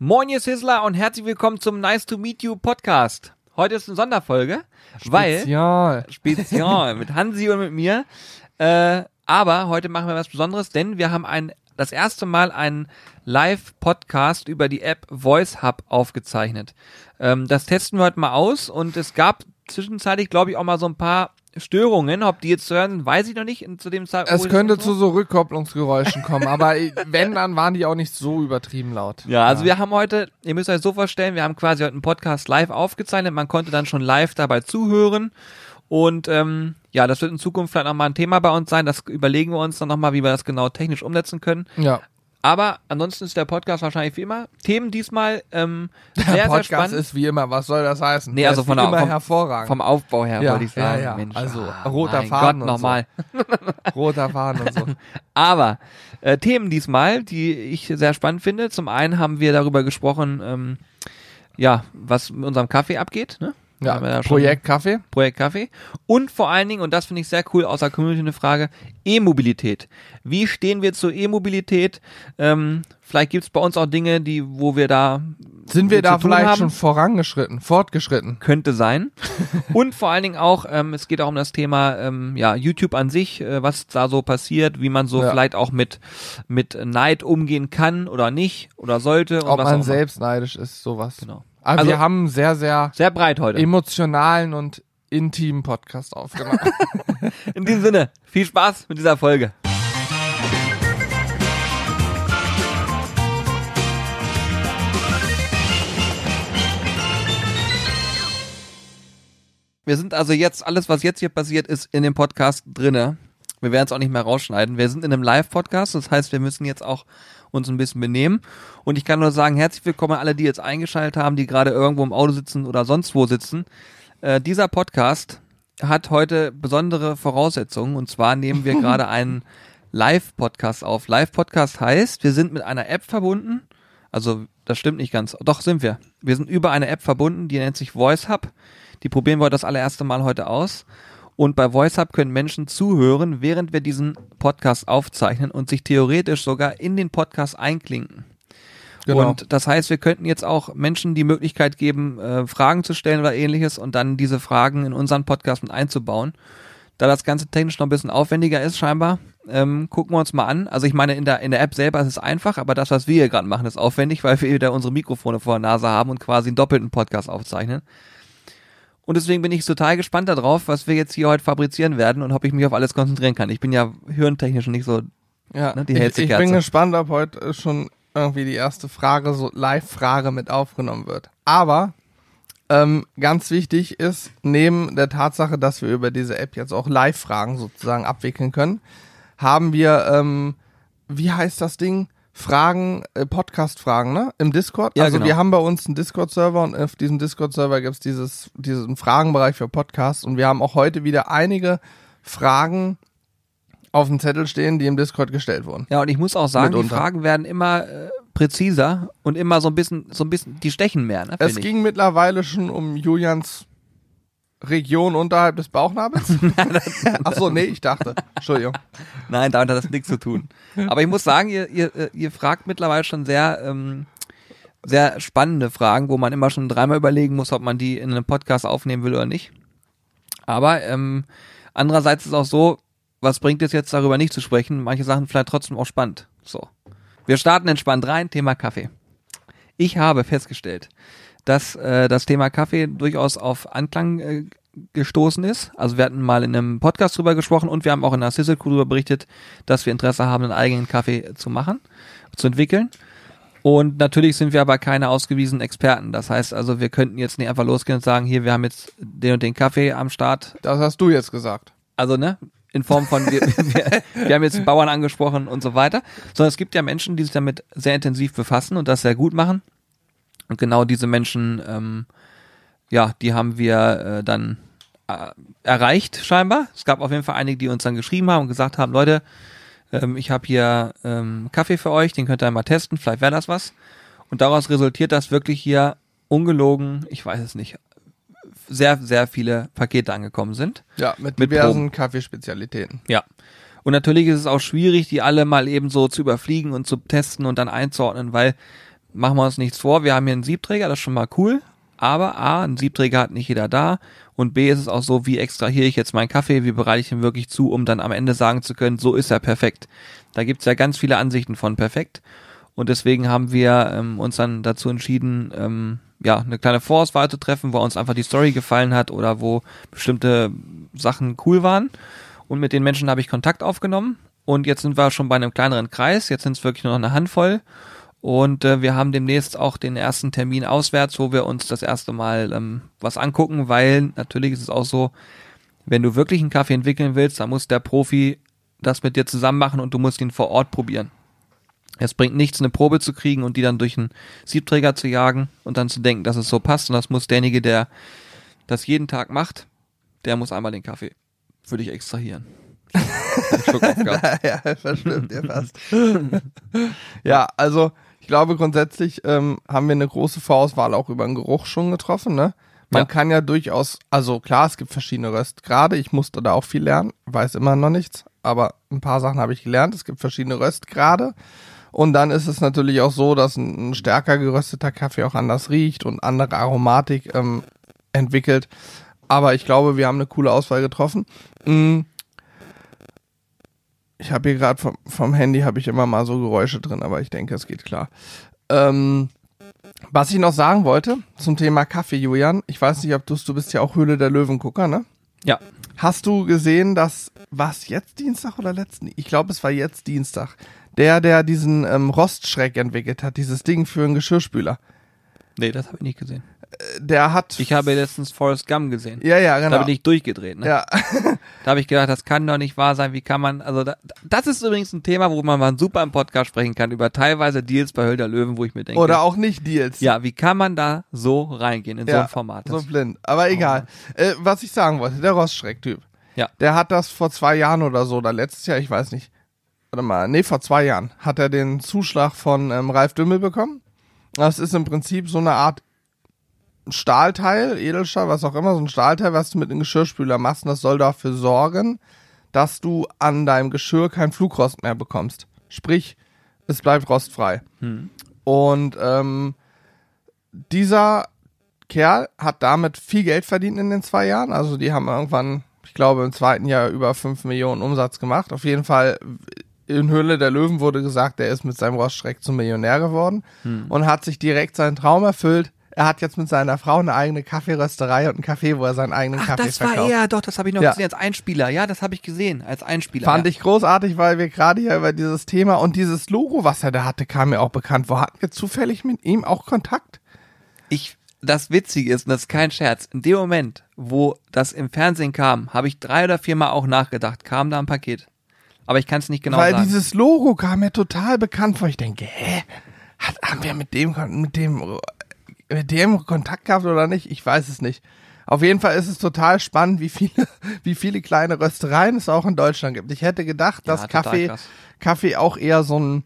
Moin, ihr Sizzler und herzlich willkommen zum Nice to Meet You Podcast. Heute ist eine Sonderfolge, weil Spezial. Spezial mit Hansi und mit mir. Äh, aber heute machen wir was Besonderes, denn wir haben ein das erste Mal einen Live-Podcast über die App Voice Hub aufgezeichnet. Ähm, das testen wir heute mal aus und es gab zwischenzeitlich, glaube ich, auch mal so ein paar Störungen. Ob die jetzt zu hören weiß ich noch nicht. Zu dem Zeit, Es könnte zu so Rückkopplungsgeräuschen kommen, aber wenn, dann waren die auch nicht so übertrieben laut. Ja, also wir haben heute, ihr müsst euch so vorstellen, wir haben quasi heute einen Podcast live aufgezeichnet. Man konnte dann schon live dabei zuhören. Und ähm, ja, das wird in Zukunft vielleicht nochmal ein Thema bei uns sein. Das überlegen wir uns dann nochmal, wie wir das genau technisch umsetzen können. Ja. Aber ansonsten ist der Podcast wahrscheinlich wie immer. Themen diesmal ähm, Der sehr, sehr Podcast spannend. ist wie immer, was soll das heißen? Nee, Der also von der- vom- hervorragend. Vom Aufbau her Ja, wollte ich ja, sagen. ja. Mensch, Also, ah, roter Faden Gott, und so. nochmal. Roter Faden und so. Aber äh, Themen diesmal, die ich sehr spannend finde. Zum einen haben wir darüber gesprochen, ähm, ja, was mit unserem Kaffee abgeht. Ne? Ja, Projekt Kaffee. Projekt Kaffee. Und vor allen Dingen, und das finde ich sehr cool, außer Community eine Frage, E-Mobilität. Wie stehen wir zur E-Mobilität? Ähm, vielleicht gibt es bei uns auch Dinge, die, wo wir da Sind wir da vielleicht haben. schon vorangeschritten, fortgeschritten? könnte sein. und vor allen Dingen auch, ähm, es geht auch um das Thema ähm, ja, YouTube an sich, äh, was da so passiert, wie man so Ja. vielleicht auch mit, mit Neid umgehen kann oder nicht oder sollte. Ob man selbst neidisch ist, sowas. Genau. Aber Also- wir haben einen sehr, sehr Sehr breit heute. emotionalen und intimen Podcast aufgenommen. In diesem Sinne, viel Spaß mit dieser Folge. Wir sind also jetzt, alles was jetzt hier passiert, ist in dem Podcast drinne. Wir werden es auch nicht mehr rausschneiden. Wir sind in einem Live-Podcast, das heißt, wir müssen jetzt auch uns ein bisschen benehmen. Und ich kann nur sagen, herzlich willkommen an alle, die jetzt eingeschaltet haben, die gerade irgendwo im Auto sitzen oder sonst wo sitzen. Äh, dieser Podcast hat heute besondere Voraussetzungen. Und zwar nehmen wir gerade einen Live-Podcast auf. Live-Podcast heißt, wir sind mit einer App verbunden. Also, das stimmt nicht ganz. Doch, sind wir. Wir sind über eine App verbunden, die nennt sich Voice Hub. Die probieren wir das allererste Mal heute aus. Und bei Voice Hub können Menschen zuhören, während wir diesen Podcast aufzeichnen und sich theoretisch sogar in den Podcast einklinken. Genau. Und das heißt, wir könnten jetzt auch Menschen die Möglichkeit geben, äh, Fragen zu stellen oder ähnliches und dann diese Fragen in unseren Podcast mit einzubauen. Da das Ganze technisch noch ein bisschen aufwendiger ist, scheinbar, ähm, gucken wir uns mal an. Also ich meine, in der, in der App selber ist es einfach, aber das, was wir hier gerade machen, ist aufwendig, weil wir wieder unsere Mikrofone vor der Nase haben und quasi einen doppelten Podcast aufzeichnen. Und deswegen bin ich total gespannt darauf, was wir jetzt hier heute fabrizieren werden und ob ich mich auf alles konzentrieren kann. Ich bin ja hirntechnisch nicht so Ja, Ne, die ich, hellste ich Kerze. bin gespannt, ob heute schon irgendwie die erste Frage, so Live-Frage mit aufgenommen wird. Aber ähm, ganz wichtig ist, neben der Tatsache, dass wir über diese App jetzt auch Live-Fragen sozusagen abwickeln können, haben wir, ähm, wie heißt das Ding? Fragen, äh, Podcast-Fragen, ne? Im Discord. Ja, also genau. wir haben bei uns einen Discord-Server und auf diesem Discord-Server gibt's dieses, diesen Fragenbereich für Podcasts und wir haben auch heute wieder einige Fragen auf dem Zettel stehen, die im Discord gestellt wurden. Ja, und ich muss auch sagen, die Mitunter. Fragen werden immer äh, präziser und immer so ein bisschen, so ein bisschen, die stechen mehr, ne? Es ging mittlerweile schon um Julians Region unterhalb des Bauchnabels. Ach so, nee, ich dachte. Entschuldigung. Nein, damit hat das nichts zu tun. Aber ich muss sagen, ihr, ihr, äh, ihr fragt mittlerweile schon sehr, ähm, sehr spannende Fragen, wo man immer schon dreimal überlegen muss, ob man die in einem Podcast aufnehmen will oder nicht. Aber ähm, andererseits ist auch so, was bringt es jetzt darüber nicht zu sprechen? Manche Sachen vielleicht trotzdem auch spannend. So. Wir starten entspannt rein, Thema Kaffee. Ich habe festgestellt, dass äh, das Thema Kaffee durchaus auf Anklang äh, gestoßen ist. Also wir hatten mal in einem Podcast drüber gesprochen und wir haben auch in der Sizzle Crew darüber berichtet, dass wir Interesse haben, einen eigenen Kaffee zu machen, zu entwickeln. Und natürlich sind wir aber keine ausgewiesenen Experten. Das heißt also, wir könnten jetzt nicht einfach losgehen und sagen, hier, wir haben jetzt den und den Kaffee am Start. Das hast du jetzt gesagt. Also, ne? In Form von, wir, wir, wir haben jetzt Bauern angesprochen und so weiter. Sondern es gibt ja Menschen, die sich damit sehr intensiv befassen und das sehr gut machen. Und genau diese Menschen, ähm, ja, die haben wir äh, dann äh, erreicht scheinbar. Es gab auf jeden Fall einige, die uns dann geschrieben haben und gesagt haben, Leute, ähm, ich habe hier ähm, Kaffee für euch, den könnt ihr mal testen, vielleicht wäre das was. Und daraus resultiert, dass wirklich hier ungelogen, ich weiß es nicht, sehr, sehr viele Pakete angekommen sind. Ja, mit, Mit diversen Kaffeespezialitäten. Ja. Und natürlich ist es auch schwierig, die alle mal eben so zu überfliegen und zu testen und dann einzuordnen, weil machen wir uns nichts vor, wir haben hier einen Siebträger, das ist schon mal cool. Aber A, ein Siebträger hat nicht jeder da. Und B ist es auch so, wie extrahiere ich jetzt meinen Kaffee, wie bereite ich ihn wirklich zu, um dann am Ende sagen zu können, so ist er perfekt. Da gibt's ja ganz viele Ansichten von perfekt. Und deswegen haben wir ähm, uns dann dazu entschieden, ähm, ja, eine kleine Vorauswahl zu treffen, wo uns einfach die Story gefallen hat oder wo bestimmte Sachen cool waren. Und mit den Menschen habe ich Kontakt aufgenommen. Und jetzt sind wir schon bei einem kleineren Kreis. Jetzt sind es wirklich nur noch eine Handvoll. Und äh, wir haben demnächst auch den ersten Termin auswärts, wo wir uns das erste Mal ähm, was angucken, weil natürlich ist es auch so, wenn du wirklich einen Kaffee entwickeln willst, dann muss der Profi das mit dir zusammen machen und du musst ihn vor Ort probieren. Es bringt nichts, eine Probe zu kriegen und die dann durch einen Siebträger zu jagen und dann zu denken, dass es so passt. Und das muss derjenige, der das jeden Tag macht, der muss einmal den Kaffee für dich extrahieren. Ja, das stimmt ja fast. ja, also glaube grundsätzlich ähm, haben wir eine große Vorauswahl auch über den Geruch schon getroffen. Ne? Man Ja. kann ja durchaus, also klar, es gibt verschiedene Röstgrade. Ich musste da auch viel lernen, weiß immer noch nichts, aber ein paar Sachen habe ich gelernt. Es gibt verschiedene Röstgrade. Und dann ist es natürlich auch so, dass ein, stärker gerösteter Kaffee auch anders riecht und andere Aromatik ähm, entwickelt. Aber ich glaube, wir haben eine coole Auswahl getroffen. Mm. Ich habe hier gerade vom, vom Handy habe ich immer mal so Geräusche drin, aber ich denke, es geht klar. Ähm, was ich noch sagen wollte zum Thema Kaffee, Julian, ich weiß nicht, ob du du bist ja auch Höhle der Löwengucker, ne? Ja, Hast du gesehen, dass was jetzt Dienstag oder letzten? Ich glaube, es war jetzt Dienstag. Der, der diesen ähm, Rostschreck entwickelt hat, dieses Ding für einen Geschirrspüler. nee, das habe ich nicht gesehen. Der hat. Ich habe letztens Forrest Gump gesehen. ja, ja, genau. Da bin ich durchgedreht. Ne? ja, Da habe ich gedacht, das kann doch nicht wahr sein. Wie kann man, also da, das ist übrigens ein Thema, wo man mal super im Podcast sprechen kann, über teilweise Deals bei Hölder Löwen, wo ich mir denke, oder auch nicht Deals. ja, wie kann man da so reingehen in so Ja, ein Format? So blind. Aber egal. Äh, was ich sagen wollte, der Rostschreck-Typ. Ja. Der hat das vor zwei Jahren oder so, oder letztes Jahr, ich weiß nicht. Warte mal, nee, vor zwei Jahren hat er den Zuschlag von ähm, Ralf Dümmel bekommen. Das ist im Prinzip so eine Art Stahlteil, Edelstahl, was auch immer, so ein Stahlteil, was du mit einem Geschirrspüler machst. Und das soll dafür sorgen, dass du an deinem Geschirr kein Flugrost mehr bekommst. Sprich, es bleibt rostfrei. hm. Und ähm, dieser Kerl hat damit viel Geld verdient in den zwei Jahren. Also die haben irgendwann, ich glaube, im zweiten Jahr über 5 Millionen Umsatz gemacht. Auf jeden Fall in Höhle der Löwen wurde gesagt, er ist mit seinem Rostschreck zum Millionär geworden und hat sich direkt seinen Traum erfüllt. Er hat jetzt mit seiner Frau eine eigene Kaffeerösterei und einen Café, wo er seinen eigenen Ach, Kaffee das war verkauft. er, doch, das habe ich noch Ja. gesehen als Einspieler. Ja, das habe ich gesehen als Einspieler. Fand ja. ich großartig, weil wir gerade hier über dieses Thema und dieses Logo, was er da hatte, kam mir auch bekannt. Wo hatten wir zufällig mit ihm auch Kontakt? ich, das Witzige ist, und das ist kein Scherz, in dem Moment, wo das im Fernsehen kam, habe ich drei oder viermal auch nachgedacht, kam da ein Paket. Aber ich kann es nicht genau Weil sagen. dieses Logo kam mir total bekannt vor. Ich denke, hä? Hat, haben wir mit dem, mit dem, mit dem Kontakt gehabt oder nicht? Ich weiß es nicht. Auf jeden Fall ist es total spannend, wie viele, wie viele kleine Röstereien es auch in Deutschland gibt. Ich hätte gedacht, Ja, dass Kaffee, krass. Kaffee auch eher so ein,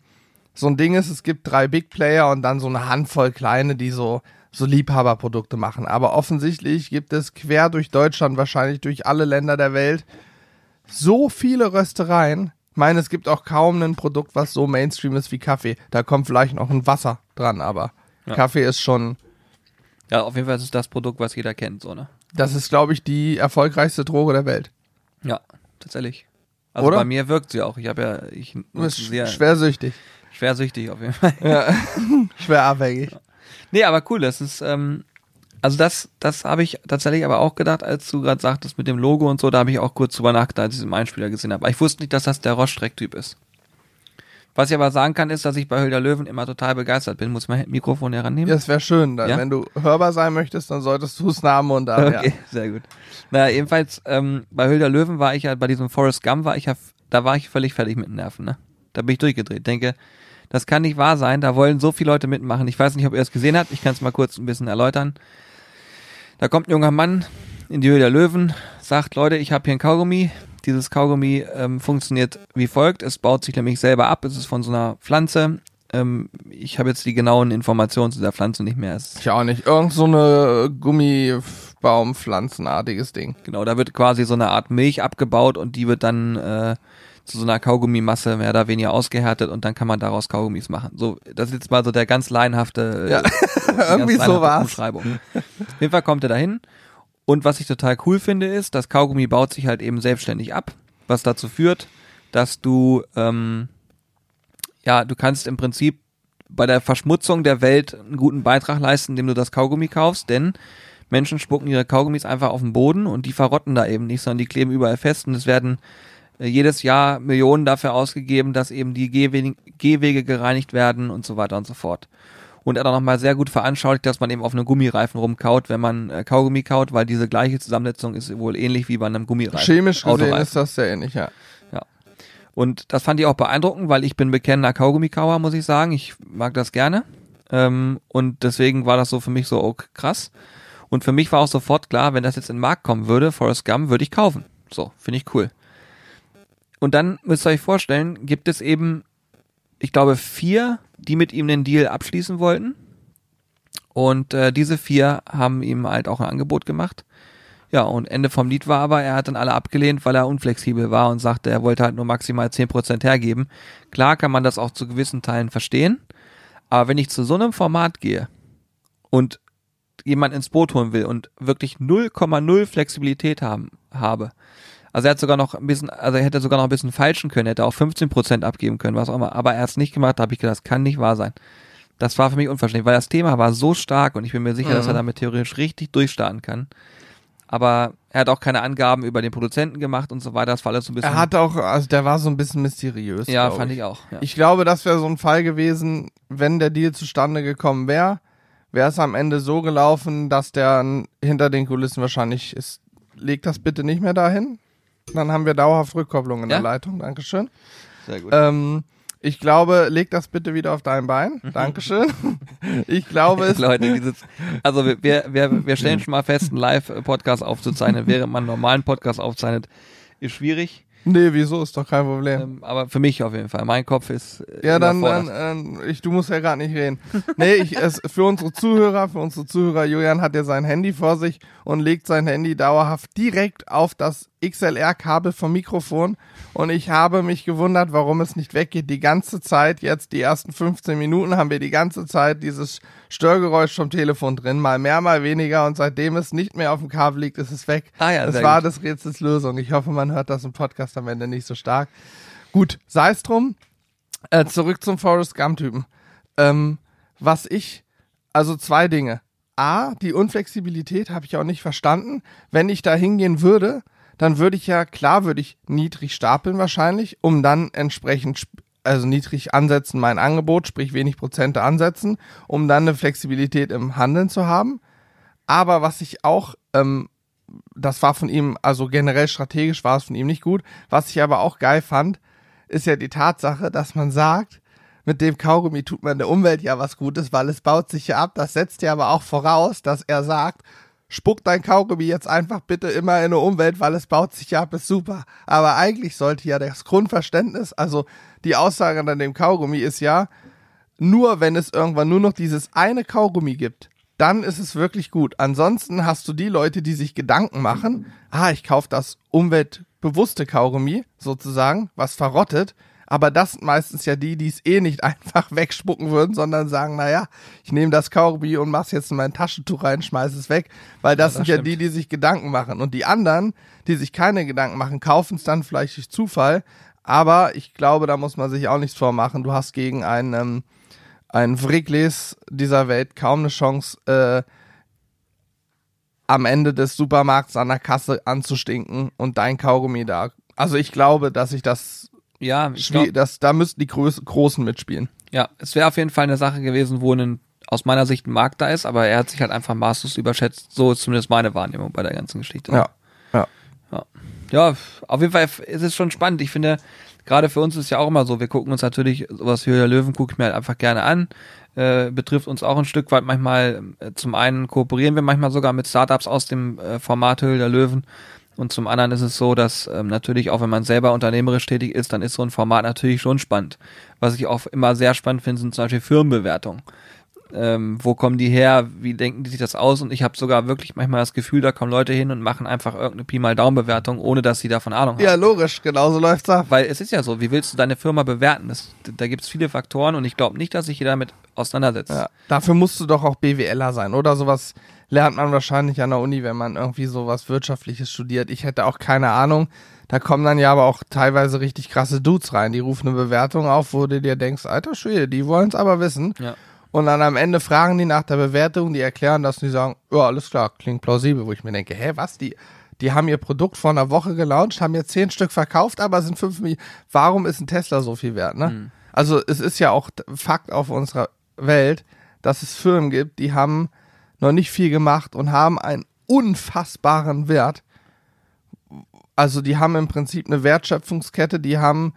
so ein Ding ist. Es gibt drei Big Player und dann so eine Handvoll kleine, die so, so Liebhaberprodukte machen. Aber offensichtlich gibt es quer durch Deutschland, wahrscheinlich durch alle Länder der Welt, so viele Röstereien. Ich meine, es gibt auch kaum ein Produkt, was so Mainstream ist wie Kaffee. Da kommt vielleicht noch ein Wasser dran, aber Ja. Kaffee ist schon, Ja, auf jeden Fall ist es das Produkt, was jeder kennt, so, ne? das ist, glaube ich, die erfolgreichste Droge der Welt. Ja, tatsächlich. Also Oder? bei mir wirkt sie auch. Ich habe ja, ich Du bist ja schwersüchtig. schwersüchtig auf jeden Fall. Ja. Schwer abhängig. Nee, aber cool, das ist, ähm, also das, das habe ich tatsächlich aber auch gedacht, als du gerade sagtest mit dem Logo und so, da habe ich auch kurz drüber nachgedacht, als ich es im Einspieler gesehen habe. Aber ich wusste nicht, dass das der Roststreck-Typ ist. Was ich aber sagen kann, ist, dass ich bei Hölder Löwen immer total begeistert bin. Muss mein Mikrofon herannehmen? Das wäre schön. Dann, Ja? Wenn du hörbar sein möchtest, dann solltest du es Namen und dann, Okay, sehr gut. Na, jedenfalls, ähm, bei Hölder Löwen war ich ja, bei diesem Forest Gump war ich ja, da war ich völlig fertig mit den Nerven, ne? Da bin ich durchgedreht. Denke, das kann nicht wahr sein, da wollen so viele Leute mitmachen. Ich weiß nicht, ob ihr es gesehen habt, ich kann es mal kurz ein bisschen erläutern. Da kommt ein junger Mann in die Höhle der Löwen, sagt, Leute, ich habe hier ein Kaugummi. Dieses Kaugummi ähm, funktioniert wie folgt. Es baut sich nämlich selber ab. Es ist von so einer Pflanze. Ähm, ich habe jetzt die genauen Informationen zu der Pflanze nicht mehr. Es. Ich auch nicht. Irgend so eine Gummibaumpflanzenartiges Ding. Genau, da wird quasi so eine Art Milch abgebaut und die wird dann, äh, zu so einer Kaugummimasse mehr oder weniger ausgehärtet und dann kann man daraus Kaugummis machen. So, das ist jetzt mal so der ganz laienhafte, Ja. äh, ganz Irgendwie so war's. Auf jeden Fall kommt er dahin. Und was ich total cool finde, ist, das Kaugummi baut sich halt eben selbstständig ab, was dazu führt, dass du, ähm, ja, du kannst im Prinzip bei der Verschmutzung der Welt einen guten Beitrag leisten, indem du das Kaugummi kaufst, denn Menschen spucken ihre Kaugummis einfach auf den Boden und die verrotten da eben nicht, sondern die kleben überall fest und es werden äh, jedes Jahr Millionen dafür ausgegeben, dass eben die Gehwege, Gehwege gereinigt werden und so weiter und so fort. Und er auch nochmal sehr gut veranschaulicht, dass man eben auf einem Gummireifen rumkaut, wenn man äh, Kaugummi kaut, weil diese gleiche Zusammensetzung ist wohl ähnlich wie bei einem Gummireifen. Chemisch gesehen Autoreifen. ist das sehr ähnlich, ja. Und das fand ich auch beeindruckend, weil ich bin bekennender Kaugummikauer, muss ich sagen. Ich mag das gerne. Ähm, und deswegen war das so für mich so oh, krass. Und für mich war auch sofort klar, wenn das jetzt in den Markt kommen würde, Forrest Gump, würde ich kaufen. So, finde ich cool. Und dann müsst ihr euch vorstellen, gibt es eben, ich glaube, vier, die mit ihm den Deal abschließen wollten. Und äh, diese vier haben ihm halt auch ein Angebot gemacht. Ja, und Ende vom Lied war aber, er hat dann alle abgelehnt, weil er unflexibel war und sagte, er wollte halt nur maximal 10% hergeben. Klar kann man das auch zu gewissen Teilen verstehen, aber wenn ich zu so einem Format gehe und jemand ins Boot holen will und wirklich 0,0 Flexibilität haben, habe, also er hat sogar noch ein bisschen, also er hätte sogar noch ein bisschen falschen können, hätte auch 15% abgeben können, was auch immer, aber er hat es nicht gemacht, da habe ich gedacht, das kann nicht wahr sein. Das war für mich unverständlich, weil das Thema war so stark und ich bin mir sicher, dass er Mhm. damit theoretisch richtig durchstarten kann. Aber er hat auch keine Angaben über den Produzenten gemacht und so weiter. Das war alles so ein bisschen. Er hat auch, also der war so ein bisschen mysteriös. ja, fand ich auch. Ja. Ich glaube, das wäre so ein Fall gewesen, wenn der Deal zustande gekommen wäre, wäre es am Ende so gelaufen, dass der hinter den Kulissen wahrscheinlich ist. Leg das bitte nicht mehr dahin. Dann haben wir dauerhaft Rückkopplung in Ja? der Leitung. Dankeschön. Sehr gut. Ähm, ich glaube, leg das bitte wieder auf dein Bein. Dankeschön. Ich glaube, es Leute, dieses, also wir, wir, wir, wir stellen schon mal fest, einen Live-Podcast aufzuzeichnen, während man einen normalen Podcast aufzeichnet, ist schwierig. Nee, wieso? Ist doch kein Problem. Ähm, aber für mich auf jeden Fall. Mein Kopf ist. äh, Ja, dann, überfordert. dann äh, ich, du musst ja gerade nicht reden. Nee, ich, es, für unsere Zuhörer, für unsere Zuhörer, Julian hat ja sein Handy vor sich und legt sein Handy dauerhaft direkt auf das XLR-Kabel vom Mikrofon und ich habe mich gewundert, warum es nicht weggeht. Die ganze Zeit, jetzt die ersten 15 Minuten, haben wir die ganze Zeit dieses Störgeräusch vom Telefon drin, mal mehr, mal weniger und seitdem es nicht mehr auf dem Kabel liegt, ist es weg. Ah ja, das sehr war gut. des Rätsels Lösung. Ich hoffe, man hört das im Podcast am Ende nicht so stark. Gut, sei es drum. Äh, zurück zum Forrest Gump-Typen. Ähm, was ich, also zwei Dinge. A, die Unflexibilität habe ich auch nicht verstanden. Wenn ich da hingehen würde, dann würde ich ja, klar würde ich niedrig stapeln wahrscheinlich, um dann entsprechend, sp- also niedrig ansetzen mein Angebot, sprich wenig Prozente ansetzen, um dann eine Flexibilität im Handeln zu haben. Aber was ich auch, ähm, das war von ihm, also generell strategisch war es von ihm nicht gut. Was ich aber auch geil fand, ist ja die Tatsache, dass man sagt, mit dem Kaugummi tut man der Umwelt ja was Gutes, weil es baut sich ja ab. Das setzt ja aber auch voraus, dass er sagt, spuck dein Kaugummi jetzt einfach bitte immer in eine Umwelt, weil es baut sich ja ab, ist super. Aber eigentlich sollte ja das Grundverständnis, also die Aussage an dem Kaugummi ist ja, nur wenn es irgendwann nur noch dieses eine Kaugummi gibt, dann ist es wirklich gut. Ansonsten hast du die Leute, die sich Gedanken machen, ah, ich kaufe das umweltbewusste Kaugummi sozusagen, was verrottet, aber das sind meistens ja die, die es eh nicht einfach wegspucken würden, sondern sagen, naja, ich nehme das Kaugummi und mach's jetzt in mein Taschentuch rein, schmeiß es weg, weil das, das sind ja stimmt. die, die sich Gedanken machen. Und die anderen, die sich keine Gedanken machen, kaufen es dann vielleicht durch Zufall, aber ich glaube, da muss man sich auch nichts vormachen. Du hast gegen einen, ähm, einen Wrigley's dieser Welt kaum eine Chance, äh, am Ende des Supermarkts an der Kasse anzustinken und dein Kaugummi da. Also ich glaube, dass ich das, ja, ich glaub, das da müssten die Größ Großen mitspielen. ja, es wäre auf jeden Fall eine Sache gewesen, wo ein, aus meiner Sicht ein Markt da ist, aber er hat sich halt einfach maßlos überschätzt. So ist zumindest meine Wahrnehmung bei der ganzen Geschichte. Ja. Ja. Ja. ja, auf jeden Fall ist es schon spannend. Ich finde, gerade für uns ist ja auch immer so, wir gucken uns natürlich sowas wie der Löwen, gucke ich mir halt einfach gerne an. Äh, betrifft uns auch ein Stück weit manchmal, äh, zum einen kooperieren wir manchmal sogar mit Startups aus dem äh, Format Höhle der Löwen. Und zum anderen ist es so, dass ähm, natürlich auch wenn man selber unternehmerisch tätig ist, dann ist so ein Format natürlich schon spannend. Was ich auch immer sehr spannend finde, sind zum Beispiel Firmenbewertungen. ähm, wo kommen die her, wie denken die sich das aus und ich habe sogar wirklich manchmal das Gefühl, da kommen Leute hin und machen einfach irgendeine Pi mal Daumen-Bewertung, ohne dass sie davon Ahnung haben. Ja, logisch, genauso läuft's ab. Weil es ist ja so, wie willst du deine Firma bewerten? Das, da gibt es viele Faktoren und ich glaube nicht, dass sich jeder damit auseinandersetzt. Ja, dafür musst du doch auch BWLer sein, oder? Sowas lernt man wahrscheinlich an der Uni, wenn man irgendwie sowas Wirtschaftliches studiert. Ich hätte auch keine Ahnung. Da kommen dann ja aber auch teilweise richtig krasse Dudes rein. Die rufen eine Bewertung auf, wo du dir denkst, alter Schwede, die wollen's aber wissen. Ja. Und dann am Ende fragen die nach der Bewertung, die erklären das und die sagen, ja, alles klar, klingt plausibel, wo ich mir denke, hä, was? Die, die haben ihr Produkt vor einer Woche gelauncht, haben jetzt zehn Stück verkauft, aber sind fünf Millionen. Warum ist ein Tesla so viel wert, ne? Mhm. Also es ist ja auch Fakt auf unserer Welt, dass es Firmen gibt, die haben noch nicht viel gemacht und haben einen unfassbaren Wert. Also die haben im Prinzip eine Wertschöpfungskette, die haben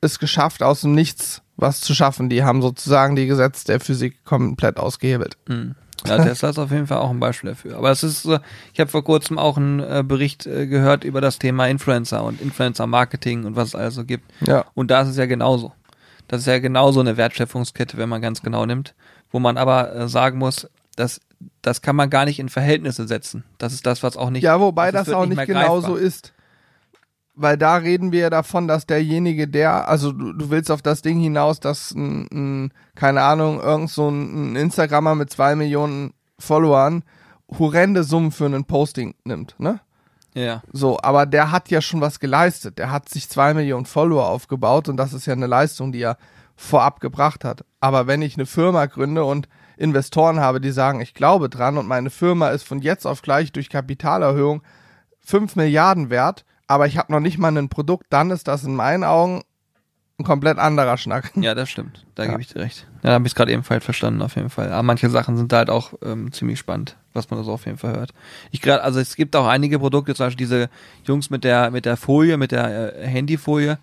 es geschafft, aus dem Nichts was zu schaffen. Die haben sozusagen die Gesetze der Physik komplett ausgehebelt. Mhm. Ja, Tesla ist auf jeden Fall auch ein Beispiel dafür. Aber es ist so, ich habe vor kurzem auch einen äh, Bericht äh, gehört über das Thema Influencer und Influencer-Marketing und was es also gibt. Ja. Und da ist es ja genauso. Das ist ja genauso eine Wertschöpfungskette, wenn man ganz genau nimmt, wo man aber äh, sagen muss, dass das kann man gar nicht in Verhältnisse setzen. Das ist das, was auch nicht. Ja, wobei das das, auch nicht nicht genau so ist. Weil da reden wir ja davon, dass derjenige, der, also du, du willst auf das Ding hinaus, dass ein, ein keine Ahnung, irgend so ein, ein Instagrammer mit zwei Millionen Followern horrende Summen für ein Posting nimmt, ne? Ja, So, aber der hat ja schon was geleistet. Der hat sich zwei Millionen Follower aufgebaut und das ist ja eine Leistung, die er vorab gebracht hat. Aber wenn ich eine Firma gründe und Investoren habe, die sagen, ich glaube dran und meine Firma ist von jetzt auf gleich durch Kapitalerhöhung 5 Milliarden wert, aber ich habe noch nicht mal ein Produkt, dann ist das in meinen Augen ein komplett anderer Schnack. ja, das stimmt. Da Ja. gebe ich dir recht. Ja, da habe ich es gerade ebenfalls verstanden, auf jeden Fall. Aber manche Sachen sind halt auch ähm, ziemlich spannend, was man so auf jeden Fall hört. Ich gerade, also es gibt auch einige Produkte, zum Beispiel diese Jungs mit der mit der Folie, mit der äh, Handyfolie.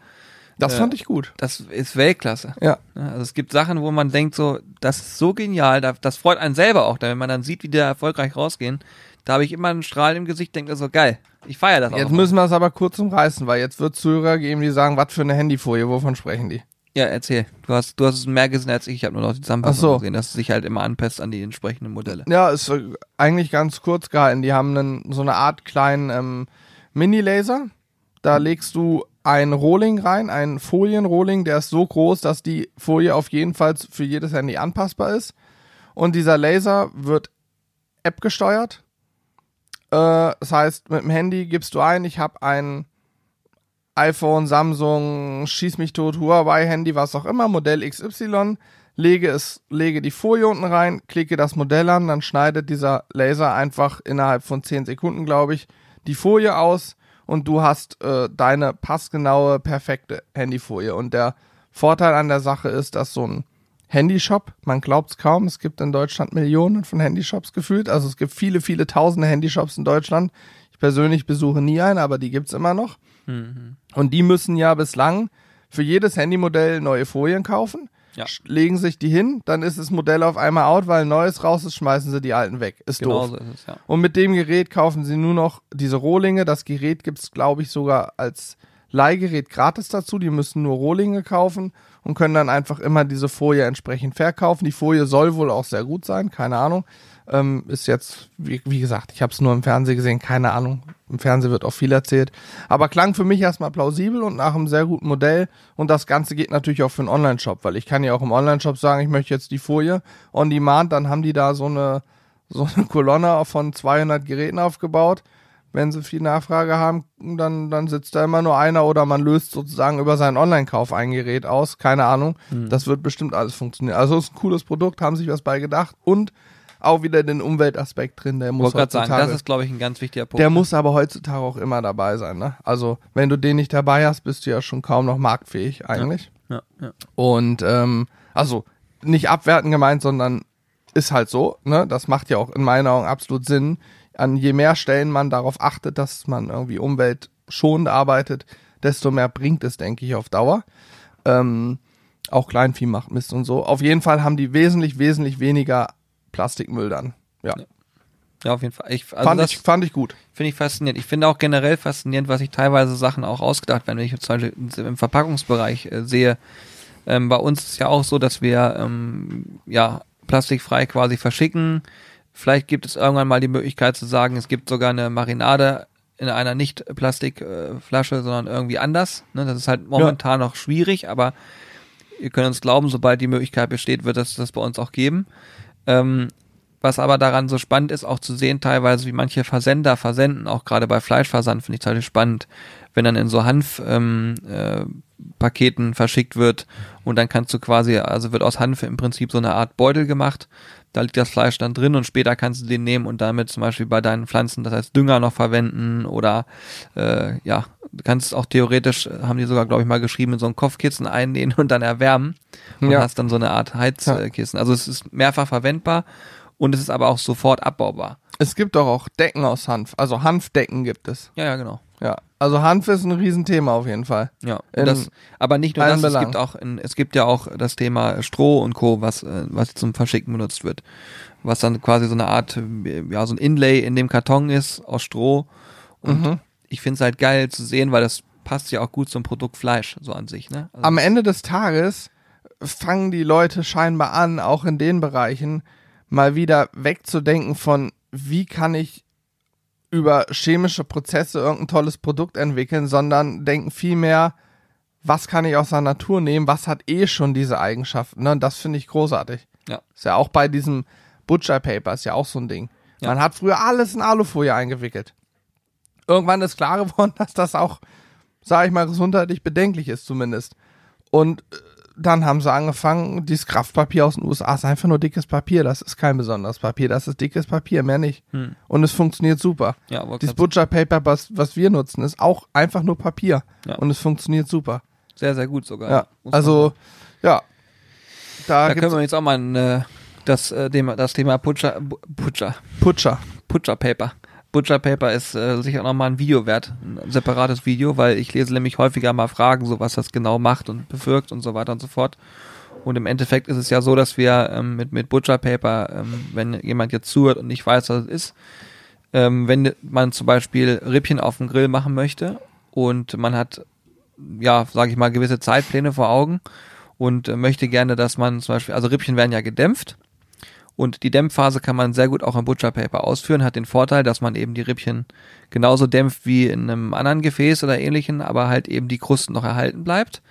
Das Äh, fand ich gut. Das ist Weltklasse. Ja. Also es gibt Sachen, wo man denkt so, das ist so genial, da- das freut einen selber auch, wenn man dann sieht, wie die da erfolgreich rausgehen. Da habe ich immer einen Strahl im Gesicht, denke so geil. Ich feiere das auch. Jetzt noch mal. müssen wir es aber kurz umreißen, weil jetzt wird Zuhörer geben, die sagen, was für eine Handyfolie, wovon sprechen die? Ja, erzähl. Du hast du hast es mehr gesehen als ich. Ich habe nur noch die Zusammenfassung so. gesehen, dass es sich halt immer anpasst an die entsprechenden Modelle. Ja, ist äh, eigentlich ganz kurz gehalten. Die haben einen, so eine Art kleinen ähm, Mini-Laser. Da legst du ein Rohling rein, ein Folienrohling, der ist so groß, dass die Folie auf jeden Fall für jedes Handy anpassbar ist. Und dieser Laser wird App gesteuert. Äh, das heißt, mit dem Handy gibst du ein, ich habe ein iPhone, Samsung, schieß mich tot, Huawei Handy, was auch immer, Modell XY, lege es, lege die Folie unten rein, klicke das Modell an, dann schneidet dieser Laser einfach innerhalb von 10 Sekunden, glaube ich, die Folie aus und du hast äh, deine passgenaue, perfekte Handyfolie. Und der Vorteil an der Sache ist, dass so ein Handyshop, man glaubt es kaum, es gibt in Deutschland Millionen von Handyshops gefühlt, also es gibt viele, viele tausende Handyshops in Deutschland. Ich persönlich besuche nie einen, aber die gibt's immer noch. Und die müssen ja bislang für jedes Handymodell neue Folien kaufen, Ja. legen sich die hin, dann ist das Modell auf einmal out, weil ein neues raus ist, schmeißen sie die alten weg. Ist Genau doof. so ist es, ja. Und mit dem Gerät kaufen sie nur noch diese Rohlinge. Das Gerät gibt's, glaube ich, sogar als Leihgerät gratis dazu. Die müssen nur Rohlinge kaufen und können dann einfach immer diese Folie entsprechend verkaufen. Die Folie soll wohl auch sehr gut sein, keine Ahnung. Ähm, ist jetzt, wie, wie gesagt, ich habe es nur im Fernsehen gesehen, keine Ahnung. Im Fernsehen wird auch viel erzählt. Aber klang für mich erstmal plausibel und nach einem sehr guten Modell. Und das Ganze geht natürlich auch für einen Online-Shop, weil ich kann ja auch im Online-Shop sagen, ich möchte jetzt die Folie on demand, dann haben die da so eine, so eine Kolonne von 200 Geräten aufgebaut. Wenn sie viel Nachfrage haben, dann, dann sitzt da immer nur einer oder man löst sozusagen über seinen Online-Kauf ein Gerät aus. Keine Ahnung. Das wird bestimmt alles funktionieren. Also es ist ein cooles Produkt, haben sich was bei gedacht und auch wieder den Umweltaspekt drin. Der Ich muss gerade sagen, heutzutage, das ist, glaube ich, ein ganz wichtiger Punkt. der muss aber heutzutage auch immer dabei sein. Ne? Also wenn du den nicht dabei hast, bist du ja schon kaum noch marktfähig eigentlich. ja, ja. Und ähm, also nicht abwerten gemeint, sondern ist halt so, ne? Das macht ja auch in meinen Augen absolut Sinn. An je mehr Stellen man darauf achtet, dass man irgendwie umweltschonend arbeitet, desto mehr bringt es, denke ich, auf Dauer. Ähm, auch Kleinvieh macht Mist und so. Auf jeden Fall haben die wesentlich, wesentlich weniger Plastikmüll dann. Ja, ja, auf jeden Fall. Ich, also fand, das ich, fand ich gut. finde ich faszinierend. Ich finde auch generell faszinierend, was sich teilweise Sachen auch ausgedacht werden. Wenn ich zum Beispiel im Verpackungsbereich äh, sehe, ähm, bei uns ist ja auch so, dass wir ähm, ja plastikfrei quasi verschicken. Vielleicht gibt es irgendwann mal die Möglichkeit zu sagen, es gibt sogar eine Marinade in einer nicht Plastikflasche, sondern irgendwie anders. Ne? Das ist halt momentan noch schwierig, aber ihr könnt uns glauben, sobald die Möglichkeit besteht, wird es das bei uns auch geben. Ähm, was aber daran so spannend ist, auch zu sehen teilweise, wie manche Versender versenden, auch gerade bei Fleischversand finde ich total spannend, wenn dann in so Hanfpaketen ähm, äh, verschickt wird und dann kannst du quasi, also wird aus Hanf im Prinzip so eine Art Beutel gemacht, da liegt das Fleisch dann drin und später kannst du den nehmen und damit zum Beispiel bei deinen Pflanzen, das heißt Dünger noch verwenden oder äh, ja, du kannst auch theoretisch, haben die sogar, glaube ich, mal geschrieben, in so ein Kopfkissen einnähen und dann erwärmen und ja. hast dann so eine Art Heizkissen. Also es ist mehrfach verwendbar und es ist aber auch sofort abbaubar. Es gibt doch auch Decken aus Hanf, also Hanfdecken gibt es. Ja, ja, genau. Ja, also Hanf ist ein Riesenthema auf jeden Fall. Ja, das, aber nicht nur das, es gibt auch, in, es gibt ja auch das Thema Stroh und Co., was, äh, was zum Verschicken benutzt wird. Was dann quasi so eine Art, ja, so ein Inlay in dem Karton ist aus Stroh. Und mhm. ich finde es halt geil zu sehen, weil das passt ja auch gut zum Produkt Fleisch, so an sich, ne? Also Am Ende des Tages fangen die Leute scheinbar an, auch in den Bereichen, mal wieder wegzudenken von, wie kann ich über chemische Prozesse irgendein tolles Produkt entwickeln, sondern denken vielmehr, was kann ich aus der Natur nehmen, was hat eh schon diese Eigenschaften. Ne? Und das finde ich großartig. Ja. Ist ja auch bei diesem Butcher Paper, ist ja auch so ein Ding. Ja. Man hat früher alles in Alufolie eingewickelt. Irgendwann ist klar geworden, dass das auch, sage ich mal, gesundheitlich bedenklich ist zumindest. Und äh, dann haben sie angefangen, dieses Kraftpapier aus den USA ist einfach nur dickes Papier. Das ist kein besonderes Papier, das ist dickes Papier, mehr nicht. Hm. Und es funktioniert super. Ja, dieses Butcher Paper, was, was wir nutzen, ist auch einfach nur Papier. Ja. Und es funktioniert super. Sehr, sehr gut sogar. Ja, also, ja. Da, da können wir jetzt auch mal ein, äh, das, äh, das Thema Butcher, Butcher. Butcher. Butcher Paper. Butcher Paper ist äh, sicher nochmal ein Video wert, ein separates Video, weil ich lese nämlich häufiger mal Fragen, so was das genau macht und bewirkt und so weiter und so fort. Und im Endeffekt ist es ja so, dass wir ähm, mit, mit Butcher Paper, ähm, wenn jemand jetzt zuhört und nicht weiß, was es ist, ähm, wenn man zum Beispiel Rippchen auf dem Grill machen möchte und man hat, ja, sage ich mal, gewisse Zeitpläne vor Augen und äh, möchte gerne, dass man zum Beispiel, also Rippchen werden ja gedämpft und die Dämpfphase kann man sehr gut auch im Butcher Paper ausführen, hat den Vorteil, dass man eben die Rippchen genauso dämpft wie in einem anderen Gefäß oder ähnlichen, aber halt eben die Krusten noch erhalten bleibt.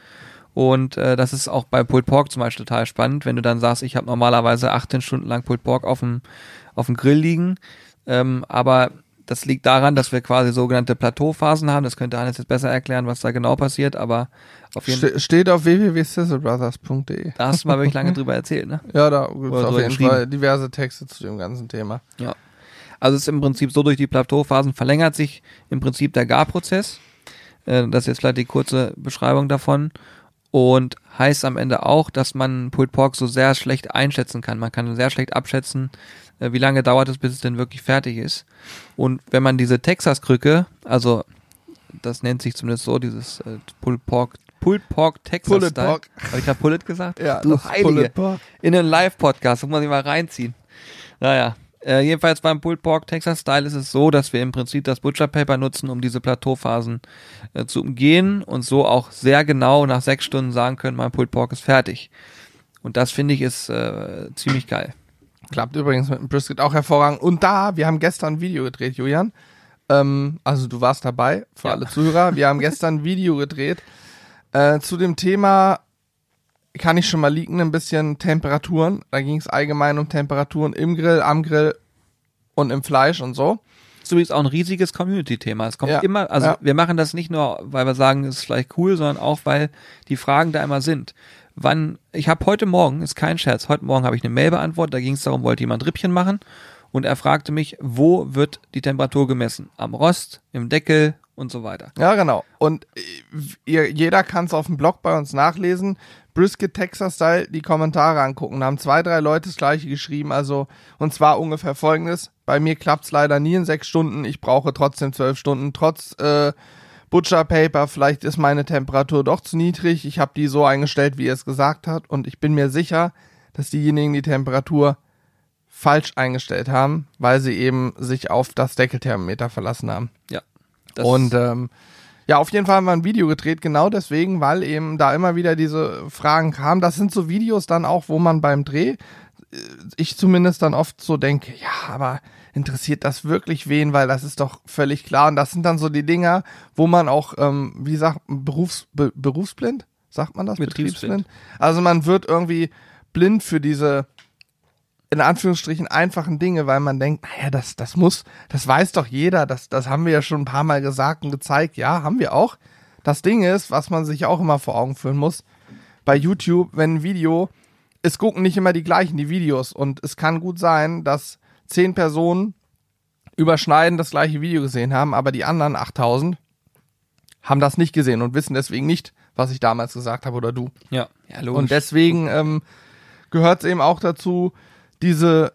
Und äh, das ist auch bei Pulled Pork zum Beispiel total spannend, wenn du dann sagst, ich habe normalerweise 18 Stunden lang Pulled Pork auf dem, auf dem Grill liegen, ähm, aber das liegt daran, dass wir quasi sogenannte Plateauphasen haben. Das könnte Hannes jetzt besser erklären, was da genau passiert, aber auf jeden Fall. Steht auf www.sizzlebrothers.de. Da hast du mal wirklich lange drüber erzählt, ne? Ja, da gibt es auf jeden Fall diverse Texte zu dem ganzen Thema. Ja. Also es ist im Prinzip so, durch die Plateauphasen verlängert sich im Prinzip der Garprozess. Äh, das ist jetzt vielleicht die kurze Beschreibung davon. Und heißt am Ende auch, dass man Pulled Pork so sehr schlecht einschätzen kann. Man kann sehr schlecht abschätzen, wie lange dauert es, bis es denn wirklich fertig ist. Und wenn man diese Texas-Krücke, also das nennt sich zumindest so, dieses äh, Pulled Pork, Pulled Pork Texas Pulled Style. Pork. Habe ich gerade Pullet gesagt? Ja, du Heilige. In einen Live-Podcast, muss man sich mal reinziehen. Naja, äh, jedenfalls beim Pulled Pork Texas Style ist es so, dass wir im Prinzip das Butcher Paper nutzen, um diese Plateauphasen äh, zu umgehen und so auch sehr genau nach sechs Stunden sagen können, mein Pulled Pork ist fertig. Und das finde ich ist äh, ziemlich geil. Klappt übrigens mit dem Brisket auch hervorragend. Und da, wir haben gestern ein Video gedreht, Julian. Ähm, also du warst dabei, für ja. alle Zuhörer. Wir haben gestern ein Video gedreht äh, zu dem Thema, kann ich schon mal liegen, ein bisschen Temperaturen. Da ging es allgemein um Temperaturen im Grill, am Grill und im Fleisch und so. Ist übrigens auch ein riesiges Community-Thema. Es kommt ja. immer, also ja. wir machen das nicht nur, weil wir sagen, es ist vielleicht cool, sondern auch, weil die Fragen da immer sind wann, ich habe heute Morgen, ist kein Scherz, heute Morgen habe ich eine Mail beantwortet, da ging es darum, wollte jemand Rippchen machen und er fragte mich, wo wird die Temperatur gemessen? Am Rost, im Deckel und so weiter. Ja, genau. Und äh, ihr, jeder kann es auf dem Blog bei uns nachlesen. Brisket Texas Style die Kommentare angucken. Da haben zwei, drei Leute das gleiche geschrieben. Also, und zwar ungefähr folgendes. Bei mir klappt es leider nie in sechs Stunden. Ich brauche trotzdem zwölf Stunden, trotz äh, Butcher Paper, vielleicht ist meine Temperatur doch zu niedrig. Ich habe die so eingestellt, wie er es gesagt hat. Und ich bin mir sicher, dass diejenigen die Temperatur falsch eingestellt haben, weil sie eben sich auf das Deckelthermometer verlassen haben. Ja. Und ähm, ja, auf jeden Fall haben wir ein Video gedreht, genau deswegen, weil eben da immer wieder diese Fragen kamen. Das sind so Videos dann auch, wo man beim Dreh ich zumindest dann oft so denke, ja, aber interessiert das wirklich wen, weil das ist doch völlig klar. Und das sind dann so die Dinger, wo man auch, ähm, wie sagt, Berufs, be, berufsblind, sagt man das? Betriebsblind. Also man wird irgendwie blind für diese in Anführungsstrichen einfachen Dinge, weil man denkt, naja, das, das muss, das weiß doch jeder, das, das haben wir ja schon ein paar Mal gesagt und gezeigt. Ja, haben wir auch. Das Ding ist, was man sich auch immer vor Augen führen muss, bei YouTube, wenn ein Video, es gucken nicht immer die gleichen, die Videos. Und es kann gut sein, dass zehn Personen überschneiden das gleiche Video gesehen haben, aber die anderen 8000 haben das nicht gesehen und wissen deswegen nicht, was ich damals gesagt habe oder du. Ja, ja logisch. Und deswegen ähm, gehört es eben auch dazu, diese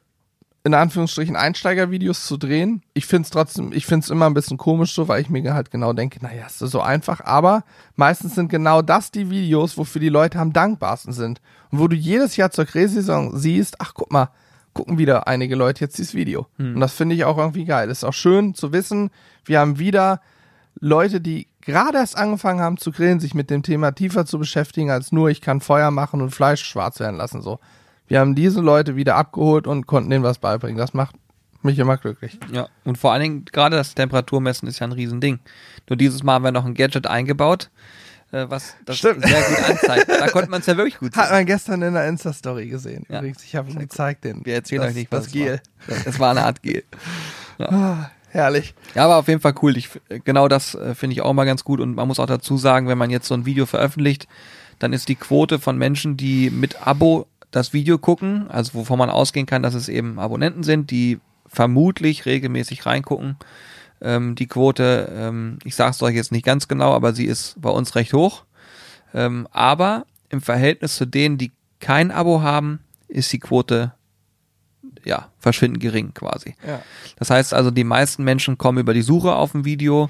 in Anführungsstrichen Einsteigervideos zu drehen. Ich finde es trotzdem, ich finde es immer ein bisschen komisch so, weil ich mir halt genau denke, naja, ist das so einfach. Aber meistens sind genau das die Videos, wofür die Leute am dankbarsten sind. Und wo du jedes Jahr zur Kräsaison siehst, ach guck mal, gucken wieder einige Leute jetzt dieses Video. Hm. Und das finde ich auch irgendwie geil. ist auch schön zu wissen, wir haben wieder Leute, die gerade erst angefangen haben zu grillen, sich mit dem Thema tiefer zu beschäftigen, als nur ich kann Feuer machen und Fleisch schwarz werden lassen. So. Wir haben diese Leute wieder abgeholt und konnten denen was beibringen. Das macht mich immer glücklich. Ja, und vor allen Dingen, gerade das Temperaturmessen ist ja ein Riesending. Nur dieses Mal haben wir noch ein Gadget eingebaut, was das Stimmt. sehr gut anzeigt. Da konnte man es ja wirklich gut Hat sehen. man gestern in der Insta-Story gesehen. Ja. Übrigens, ich habe ihm gezeigt, den. Wir erzählen das, euch nicht, das was Gel. es war. Es war eine Art Gel. Ah, herrlich. Ja, aber auf jeden Fall cool. Ich, genau das äh, finde ich auch mal ganz gut. Und man muss auch dazu sagen, wenn man jetzt so ein Video veröffentlicht, dann ist die Quote von Menschen, die mit Abo das Video gucken, also wovon man ausgehen kann, dass es eben Abonnenten sind, die vermutlich regelmäßig reingucken. Ähm, die Quote, ähm, ich sage es euch jetzt nicht ganz genau, aber sie ist bei uns recht hoch. Ähm, aber im Verhältnis zu denen, die kein Abo haben, ist die Quote ja verschwindend gering quasi. Ja. Das heißt also, die meisten Menschen kommen über die Suche auf ein Video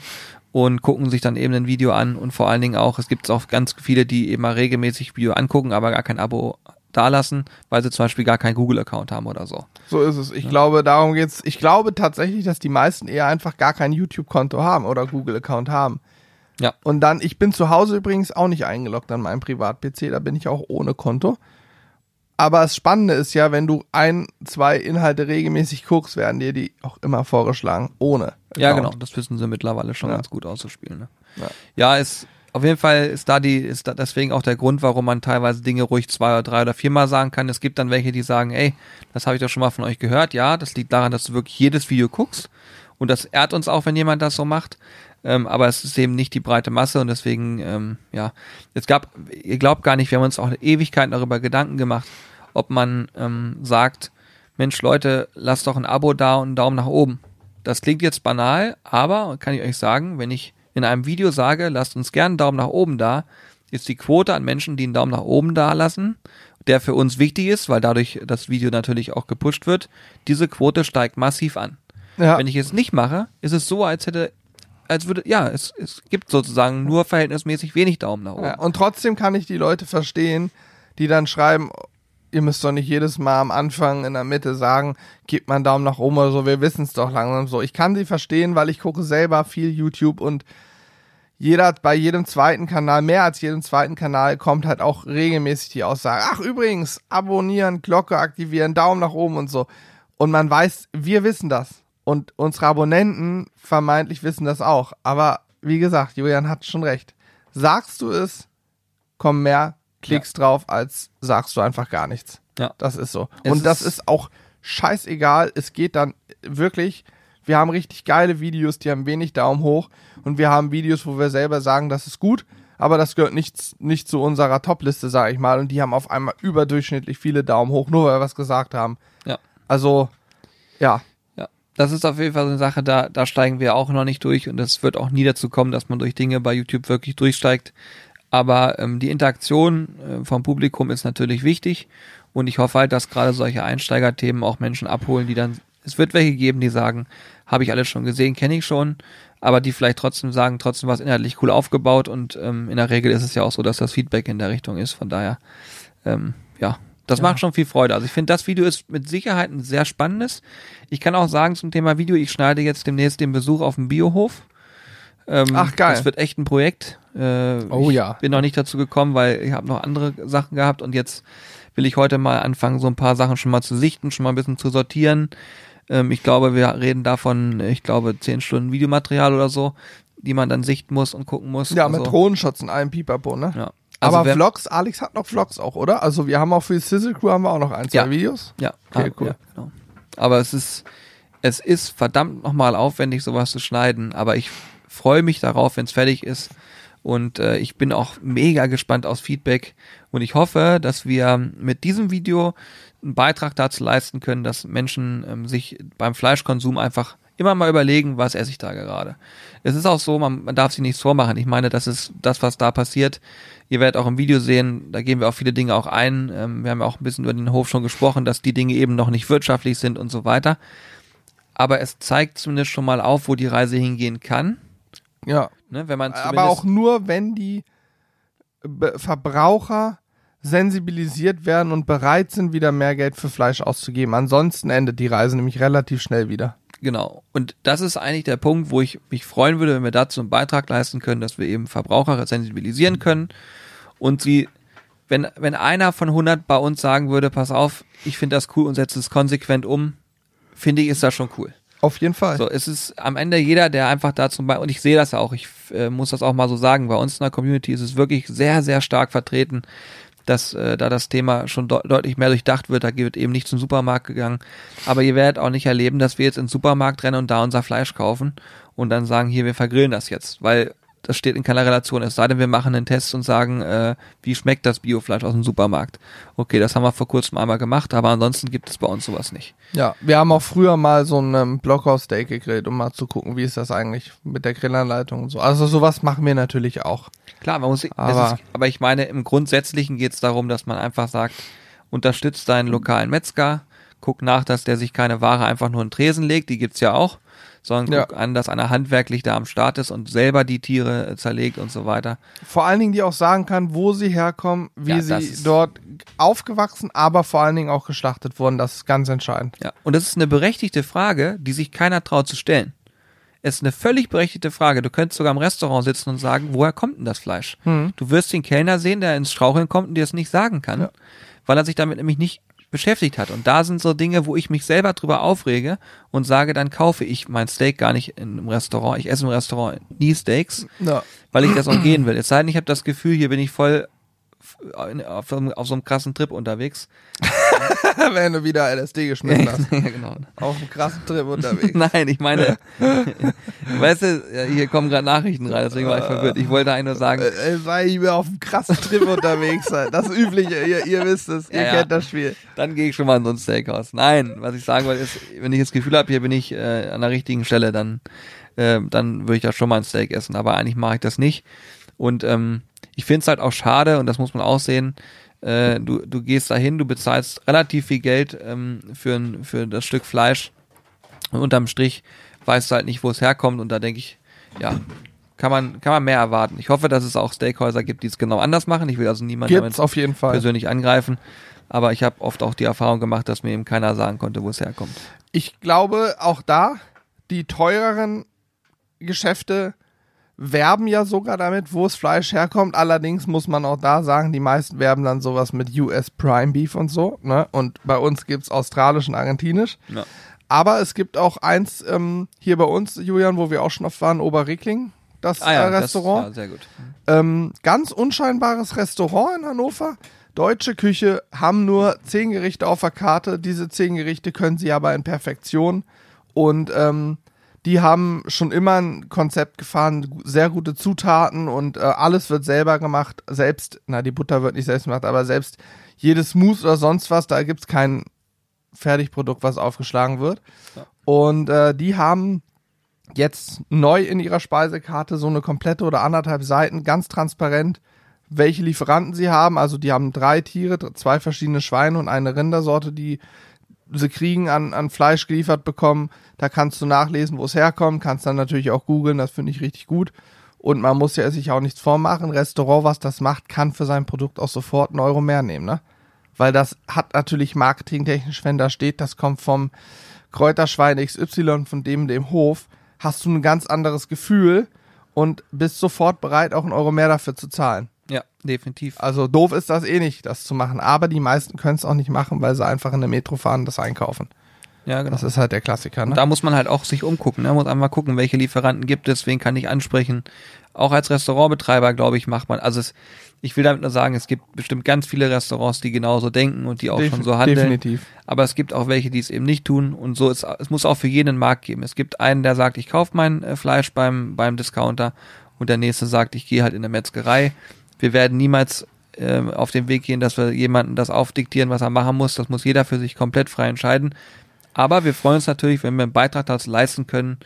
und gucken sich dann eben ein Video an und vor allen Dingen auch, es gibt auch ganz viele, die eben mal regelmäßig Video angucken, aber gar kein Abo dalassen, weil sie zum Beispiel gar keinen Google-Account haben oder so. So ist es. Ich glaube, darum geht's. Ich glaube tatsächlich, dass die meisten eher einfach gar kein YouTube-Konto haben oder Google-Account haben. Ja. Und dann, ich bin zu Hause übrigens auch nicht eingeloggt an meinem Privat-PC, da bin ich auch ohne Konto. Aber das Spannende ist ja, wenn du ein, zwei Inhalte regelmäßig guckst, werden dir die auch immer vorgeschlagen, ohne. Ja, Account. genau, das wissen sie mittlerweile schon Ja. ganz gut auszuspielen. Ne? Ja. Ja, ist auf jeden Fall ist da die ist da deswegen auch der Grund, warum man teilweise Dinge ruhig zwei oder drei oder viermal sagen kann. Es gibt dann welche, die sagen, ey, das habe ich doch schon mal von euch gehört. Ja, das liegt daran, dass du wirklich jedes Video guckst und das ehrt uns auch, wenn jemand das so macht. Ähm, aber es ist eben nicht die breite Masse und deswegen, ähm, ja, es gab, ihr glaubt gar nicht, wir haben uns auch Ewigkeiten darüber Gedanken gemacht, ob man ähm, sagt, Mensch Leute, lasst doch ein Abo da und einen Daumen nach oben. Das klingt jetzt banal, aber kann ich euch sagen, wenn ich in einem Video sage, lasst uns gerne einen Daumen nach oben da, ist die Quote an Menschen, die einen Daumen nach oben da lassen, der für uns wichtig ist, weil dadurch das Video natürlich auch gepusht wird, diese Quote steigt massiv an. Ja. Wenn ich es nicht mache, ist es so, als hätte, als würde, ja, es, es gibt sozusagen nur verhältnismäßig wenig Daumen nach oben. Ja, und trotzdem kann ich die Leute verstehen, die dann schreiben, ihr müsst doch nicht jedes Mal am Anfang in der Mitte sagen, gebt mal einen Daumen nach oben oder so, wir wissen es doch langsam so. Ich kann sie verstehen, weil ich gucke selber viel YouTube und jeder bei jedem zweiten Kanal, mehr als jedem zweiten Kanal, kommt halt auch regelmäßig die Aussage, ach übrigens, abonnieren, Glocke aktivieren, Daumen nach oben und so. Und man weiß, wir wissen das. Und unsere Abonnenten vermeintlich wissen das auch. Aber wie gesagt, Julian hat schon recht. Sagst du es, kommen mehr Klicks drauf, als sagst du einfach gar nichts. Ja. Das ist so. Es Und das ist- ist auch scheißegal. Es geht dann wirklich, wir haben richtig geile Videos, die haben wenig Daumen hoch. Und wir haben Videos, wo wir selber sagen, das ist gut. Aber das gehört nicht, nicht zu unserer Top-Liste, sage ich mal. Und die haben auf einmal überdurchschnittlich viele Daumen hoch, nur weil wir was gesagt haben. Ja. Also, ja. Ja, das ist auf jeden Fall so eine Sache, da, da steigen wir auch noch nicht durch und es wird auch nie dazu kommen, dass man durch Dinge bei YouTube wirklich durchsteigt. Aber ähm, die Interaktion äh, vom Publikum ist natürlich wichtig und ich hoffe halt, dass gerade solche Einsteigerthemen auch Menschen abholen, die dann, es wird welche geben, die sagen, habe ich alles schon gesehen, kenne ich schon, aber die vielleicht trotzdem sagen, trotzdem war es inhaltlich cool aufgebaut und ähm, in der Regel ist es ja auch so, dass das Feedback in der Richtung ist. Von daher, ähm, ja, das macht schon viel Freude. Also ich finde, das Video ist mit Sicherheit ein sehr spannendes. Ich kann auch sagen zum Thema Video, ich schneide jetzt demnächst den Besuch auf dem Biohof. Ähm, Ach, geil. Das wird echt ein Projekt. Äh, Oh ich ja. bin noch nicht dazu gekommen, weil ich habe noch andere Sachen gehabt und jetzt will ich heute mal anfangen, so ein paar Sachen schon mal zu sichten, schon mal ein bisschen zu sortieren. Ähm, ich glaube, wir reden davon, ich glaube, zehn Stunden Videomaterial oder so, die man dann sichten muss und gucken muss. Ja, also, mit Drohnenshots in einem Pipapo, ne? Ja. Also Aber Vlogs, Alex hat noch Vlogs auch, oder? Also wir haben auch für die Sizzle Crew haben wir auch noch ein, zwei Ja. Videos. Ja, Okay, ah, cool. Ja, genau. Aber es ist, es ist verdammt nochmal aufwendig, sowas zu schneiden. Aber ich freue mich darauf, wenn es fertig ist. Und äh, ich bin auch mega gespannt aufs Feedback. Und ich hoffe, dass wir mit diesem Video einen Beitrag dazu leisten können, dass Menschen ähm, sich beim Fleischkonsum einfach immer mal überlegen, was esse ich da gerade. Es ist auch so, man, man darf sich nichts vormachen. Ich meine, das ist das, was da passiert. Ihr werdet auch im Video sehen, da gehen wir auf viele Dinge auch ein. Ähm, wir haben ja auch ein bisschen über den Hof schon gesprochen, dass die Dinge eben noch nicht wirtschaftlich sind und so weiter. Aber es zeigt zumindest schon mal auf, wo die Reise hingehen kann. Ja. Ne, wenn man Aber auch nur, wenn die Verbraucher sensibilisiert werden und bereit sind, wieder mehr Geld für Fleisch auszugeben. Ansonsten endet die Reise nämlich relativ schnell wieder. Genau. Und das ist eigentlich der Punkt, wo ich mich freuen würde, wenn wir dazu einen Beitrag leisten können, dass wir eben Verbraucher sensibilisieren können und sie, wenn, wenn einer von 100 bei uns sagen würde, pass auf, ich finde das cool und setze es konsequent um, finde ich, ist das schon cool. Auf jeden Fall. So, es ist am Ende jeder, der einfach dazu bei, und ich sehe das ja auch, ich äh, muss das auch mal so sagen, bei uns in der Community ist es wirklich sehr, sehr stark vertreten, dass äh, da das Thema schon de deutlich mehr durchdacht wird. Da wird eben nicht zum Supermarkt gegangen. Aber ihr werdet auch nicht erleben, dass wir jetzt in den Supermarkt rennen und da unser Fleisch kaufen und dann sagen, hier, wir vergrillen das jetzt, weil das steht in keiner Relation. Es sei denn, wir machen einen Test und sagen, äh, wie schmeckt das Biofleisch aus dem Supermarkt. Okay, das haben wir vor kurzem einmal gemacht, aber ansonsten gibt es bei uns sowas nicht. Ja, wir haben auch früher mal so ein ähm, Blockhaus-Steak gegrillt, um mal zu gucken, wie ist das eigentlich mit der Grillanleitung und so. Also sowas machen wir natürlich auch. Klar, man muss, Aber- ist, aber ich meine, im Grundsätzlichen geht es darum, dass man einfach sagt, unterstützt deinen lokalen Metzger, guck nach, dass der sich keine Ware einfach nur in den Tresen legt, die gibt's ja auch, sondern Ja. guck an, dass einer handwerklich da am Start ist und selber die Tiere äh, zerlegt und so weiter. Vor allen Dingen, die auch sagen kann, wo sie herkommen, wie Ja, sie dort aufgewachsen, aber vor allen Dingen auch geschlachtet wurden. Das ist ganz entscheidend. Ja. Und das ist eine berechtigte Frage, die sich keiner traut zu stellen. Es ist eine völlig berechtigte Frage. Du könntest sogar im Restaurant sitzen und sagen, woher kommt denn das Fleisch? Hm. Du wirst den Kellner sehen, der ins Straucheln kommt und dir das nicht sagen kann, Ja. weil er sich damit nämlich nicht beschäftigt hat. Und da sind so Dinge, wo ich mich selber drüber aufrege und sage, dann kaufe ich mein Steak gar nicht in einem Restaurant. Ich esse im Restaurant nie Steaks, Ja. weil ich das auch gehen will. Es sei denn, ich habe das Gefühl, hier bin ich voll auf, so einem- auf so einem krassen Trip unterwegs. Wenn du wieder LSD geschmissen hast. ja, genau. Auf einem krassen Trip unterwegs. Nein, ich meine, weißt du, ja, hier kommen gerade Nachrichten rein, deswegen war ich verwirrt. Ich wollte eigentlich nur sagen, Äh, Sei ich mir auf einem krassen Trip unterwegs sein. Das Übliche, ihr, ihr wisst es, ihr Ja, ja. kennt das Spiel. dann gehe ich schon mal in so ein Steakhouse. Nein, was ich sagen wollte ist, wenn ich das Gefühl habe, hier bin ich äh, an der richtigen Stelle, dann, äh, dann würde ich da schon mal ein Steak essen. Aber eigentlich mache ich das nicht. Und ähm, ich finde es halt auch schade, und das muss man auch sehen, äh, du, du gehst dahin, du bezahlst relativ viel Geld ähm, für, ein, für das Stück Fleisch und unterm Strich weißt du halt nicht, wo es herkommt und da denke ich, ja, kann man, kann man mehr erwarten. Ich hoffe, dass es auch Steakhäuser gibt, die es genau anders machen. Ich will also niemanden Gibt's damit auf jeden Fall. persönlich angreifen, aber ich habe oft auch die Erfahrung gemacht, dass mir eben keiner sagen konnte, wo es herkommt. Ich glaube, auch da, die teureren Geschäfte werben ja sogar damit, wo das Fleisch herkommt. Allerdings muss man auch da sagen, die meisten werben dann sowas mit US Prime Beef und so. Ne? Und bei uns gibt's australisch und argentinisch. Ja. Aber es gibt auch eins ähm, hier bei uns, Julian, wo wir auch schon oft waren, Oberrickling, das Ah ja, äh, Restaurant. das war sehr gut. Ähm, ganz unscheinbares Restaurant in Hannover. Deutsche Küche haben nur zehn Gerichte auf der Karte. Diese zehn Gerichte können sie aber in Perfektion. Und ähm, die haben schon immer ein Konzept gefahren, sehr gute Zutaten und äh, alles wird selber gemacht. Selbst, na, die Butter wird nicht selbst gemacht, aber selbst jedes Mousse oder sonst was, da gibt's kein Fertigprodukt, was aufgeschlagen wird. Ja. Und äh, die haben jetzt neu in ihrer Speisekarte so eine komplette oder anderthalb Seiten, ganz transparent, welche Lieferanten sie haben. Also die haben drei Tiere, zwei verschiedene Schweine und eine Rindersorte, die sie kriegen an, an Fleisch geliefert bekommen. Da kannst du nachlesen, wo es herkommt, kannst dann natürlich auch googeln, das finde ich richtig gut. Und man muss ja sich auch nichts vormachen. Restaurant, was das macht, kann für sein Produkt auch sofort einen Euro mehr nehmen, ne? Weil das hat natürlich marketingtechnisch, wenn da steht, das kommt vom Kräuterschwein XY von dem, dem Hof, hast du ein ganz anderes Gefühl und bist sofort bereit, auch einen Euro mehr dafür zu zahlen. Ja, definitiv. Also doof ist das eh nicht, das zu machen. Aber die meisten können es auch nicht machen, weil sie einfach in der Metro fahren und das einkaufen. Ja, genau. Das ist halt der Klassiker. Ne? Da muss man halt auch sich umgucken. Ne? Muss einmal gucken, welche Lieferanten gibt es, wen kann ich ansprechen. Auch als Restaurantbetreiber, glaube ich, macht man, also es, ich will damit nur sagen, es gibt bestimmt ganz viele Restaurants, die genauso denken und die auch Def- schon so handeln. Definitiv. Aber es gibt auch welche, die es eben nicht tun. Und so ist, es muss auch für jeden einen Markt geben. Es gibt einen, der sagt, ich kaufe mein äh, Fleisch beim, beim Discounter. Und der nächste sagt, ich gehe halt in der Metzgerei. Wir werden niemals ähm, auf den Weg gehen, dass wir jemanden das aufdiktieren, was er machen muss. Das muss jeder für sich komplett frei entscheiden. Aber wir freuen uns natürlich, wenn wir einen Beitrag dazu leisten können.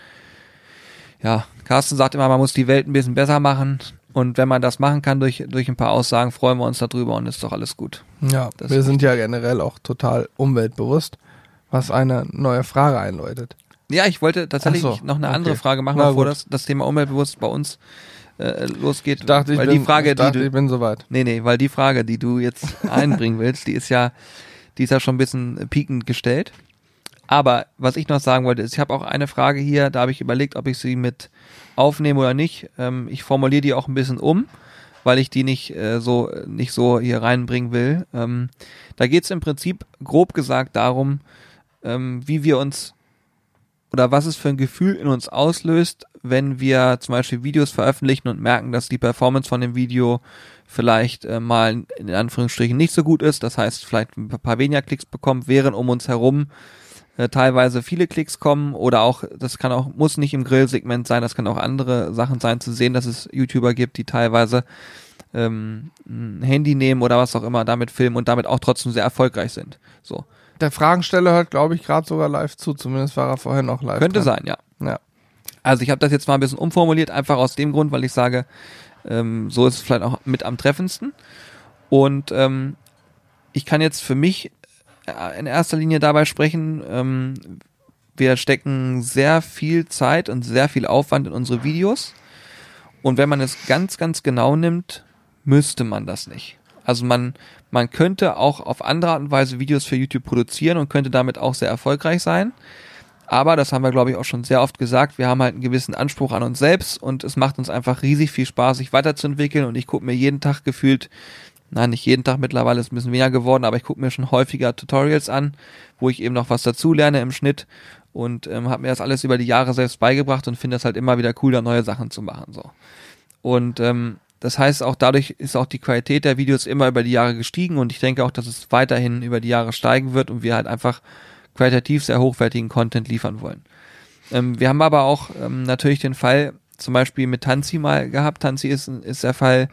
Ja, Carsten sagt immer, man muss die Welt ein bisschen besser machen. Und wenn man das machen kann durch, durch ein paar Aussagen, freuen wir uns darüber und ist doch alles gut. Ja, Das wir sind ja generell auch total umweltbewusst, was eine neue Frage einläutet. Ja, ich wollte tatsächlich so, noch eine okay. andere Frage machen, Na bevor gut. das, das Thema umweltbewusst bei uns äh, losgeht. Ich dachte, ich weil bin, die Frage, ich dachte, die ich du, bin soweit. nee, nee, weil die Frage, die du jetzt einbringen willst, die ist ja, die ist ja schon ein bisschen piekend gestellt. Aber was ich noch sagen wollte, ist, ich habe auch eine Frage hier, da habe ich überlegt, ob ich sie mit aufnehme oder nicht. Ähm, ich formuliere die auch ein bisschen um, weil ich die nicht äh, so nicht so hier reinbringen will. Ähm, da geht es im Prinzip grob gesagt darum, ähm, wie wir uns oder was es für ein Gefühl in uns auslöst, wenn wir zum Beispiel Videos veröffentlichen und merken, dass die Performance von dem Video vielleicht äh, mal in Anführungsstrichen nicht so gut ist, das heißt vielleicht ein paar weniger Klicks bekommt, während um uns herum äh, teilweise viele Klicks kommen oder auch, das kann auch, muss nicht im Grillsegment sein, das kann auch andere Sachen sein, zu sehen, dass es YouTuber gibt, die teilweise ähm, ein Handy nehmen oder was auch immer, damit filmen und damit auch trotzdem sehr erfolgreich sind. So. Der Fragensteller hört, glaube ich, gerade sogar live zu. Zumindest war er vorher noch live. Könnte dran. sein, ja. Ja. Also ich habe das jetzt mal ein bisschen umformuliert, einfach aus dem Grund, weil ich sage, ähm, so ist es vielleicht auch mit am treffendsten. Und ähm, ich kann jetzt für mich äh, in erster Linie dabei sprechen, ähm, wir stecken sehr viel Zeit und sehr viel Aufwand in unsere Videos. Und wenn man es ganz, ganz genau nimmt, müsste man das nicht. Also man, man könnte auch auf andere Art und Weise Videos für YouTube produzieren und könnte damit auch sehr erfolgreich sein. Aber, das haben wir, glaube ich, auch schon sehr oft gesagt, wir haben halt einen gewissen Anspruch an uns selbst und es macht uns einfach riesig viel Spaß, sich weiterzuentwickeln und ich gucke mir jeden Tag gefühlt, nein, nicht jeden Tag mittlerweile, ist ein bisschen weniger geworden, aber ich gucke mir schon häufiger Tutorials an, wo ich eben noch was dazu lerne im Schnitt und ähm, habe mir das alles über die Jahre selbst beigebracht und finde es halt immer wieder cool, da neue Sachen zu machen. so. Und ähm, das heißt, auch dadurch ist auch die Qualität der Videos immer über die Jahre gestiegen und ich denke auch, dass es weiterhin über die Jahre steigen wird und wir halt einfach qualitativ sehr hochwertigen Content liefern wollen. Ähm, wir haben aber auch ähm, natürlich den Fall zum Beispiel mit Tanzi mal gehabt. Tanzi ist, ist der Fall,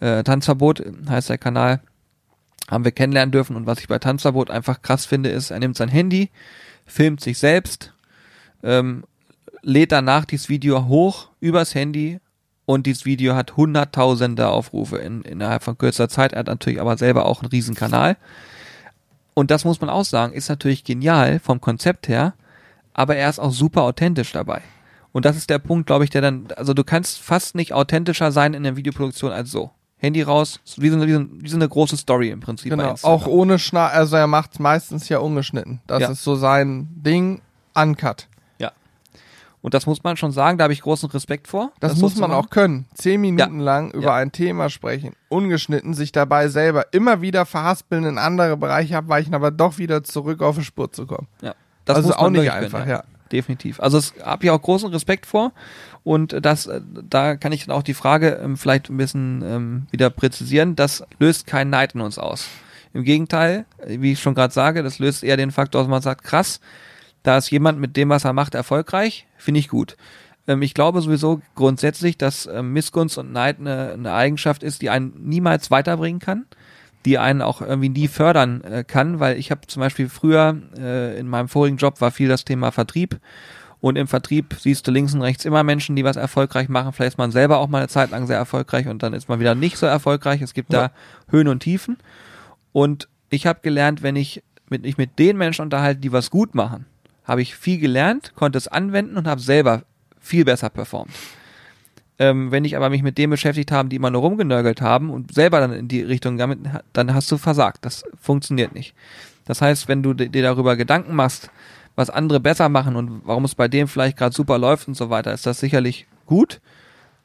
äh, Tanzverbot heißt der Kanal, haben wir kennenlernen dürfen und was ich bei Tanzverbot einfach krass finde, ist, er nimmt sein Handy, filmt sich selbst, ähm, lädt danach dieses Video hoch übers Handy und dieses Video hat hunderttausende Aufrufe in, innerhalb von kürzester Zeit. Er hat natürlich aber selber auch einen riesen Kanal. Und das muss man auch sagen, ist natürlich genial vom Konzept her, aber er ist auch super authentisch dabei. Und das ist der Punkt, glaube ich, der dann, also du kannst fast nicht authentischer sein in der Videoproduktion als so. Handy raus, wie so eine, wie so, wie so eine große Story im Prinzip. Genau. Auch ohne Schneid, also er macht meistens ja ungeschnitten. Das Ja. ist so sein Ding, uncut. Ja. Und das muss man schon sagen, da habe ich großen Respekt vor. Das, so muss man auch können. Zehn Minuten lang über Ja. ein Thema sprechen, ungeschnitten, sich dabei selber immer wieder verhaspeln, in andere Bereiche abweichen, aber doch wieder zurück auf die Spur zu kommen. Ja. Das also man auch nicht einfach, können, ja. Definitiv. Also es habe ich auch großen Respekt vor und das, äh, da kann ich dann auch die Frage ähm, vielleicht ein bisschen ähm, wieder präzisieren. Das löst keinen Neid in uns aus. Im Gegenteil, äh, wie ich schon gerade sage, das löst eher den Faktor, dass man sagt, krass, da ist jemand mit dem, was er macht, erfolgreich, finde ich gut. Ähm, ich glaube sowieso grundsätzlich, dass ähm, Missgunst und Neid eine, eine Eigenschaft ist, die einen niemals weiterbringen kann die einen auch irgendwie nie fördern äh, kann, weil ich habe zum Beispiel früher äh, in meinem vorigen Job war viel das Thema Vertrieb und im Vertrieb siehst du links und rechts immer Menschen, die was erfolgreich machen. Vielleicht ist man selber auch mal eine Zeit lang sehr erfolgreich und dann ist man wieder nicht so erfolgreich. Es gibt Ja. da Höhen und Tiefen und ich habe gelernt, wenn ich mit, mich mit den Menschen unterhalte, die was gut machen, habe ich viel gelernt, konnte es anwenden und habe selber viel besser performt. Ähm, wenn ich aber mich mit denen beschäftigt habe, die immer nur rumgenörgelt haben und selber dann in die Richtung damit, dann hast du versagt. Das funktioniert nicht. Das heißt, wenn du dir darüber Gedanken machst, was andere besser machen und warum es bei dem vielleicht gerade super läuft und so weiter, ist das sicherlich gut.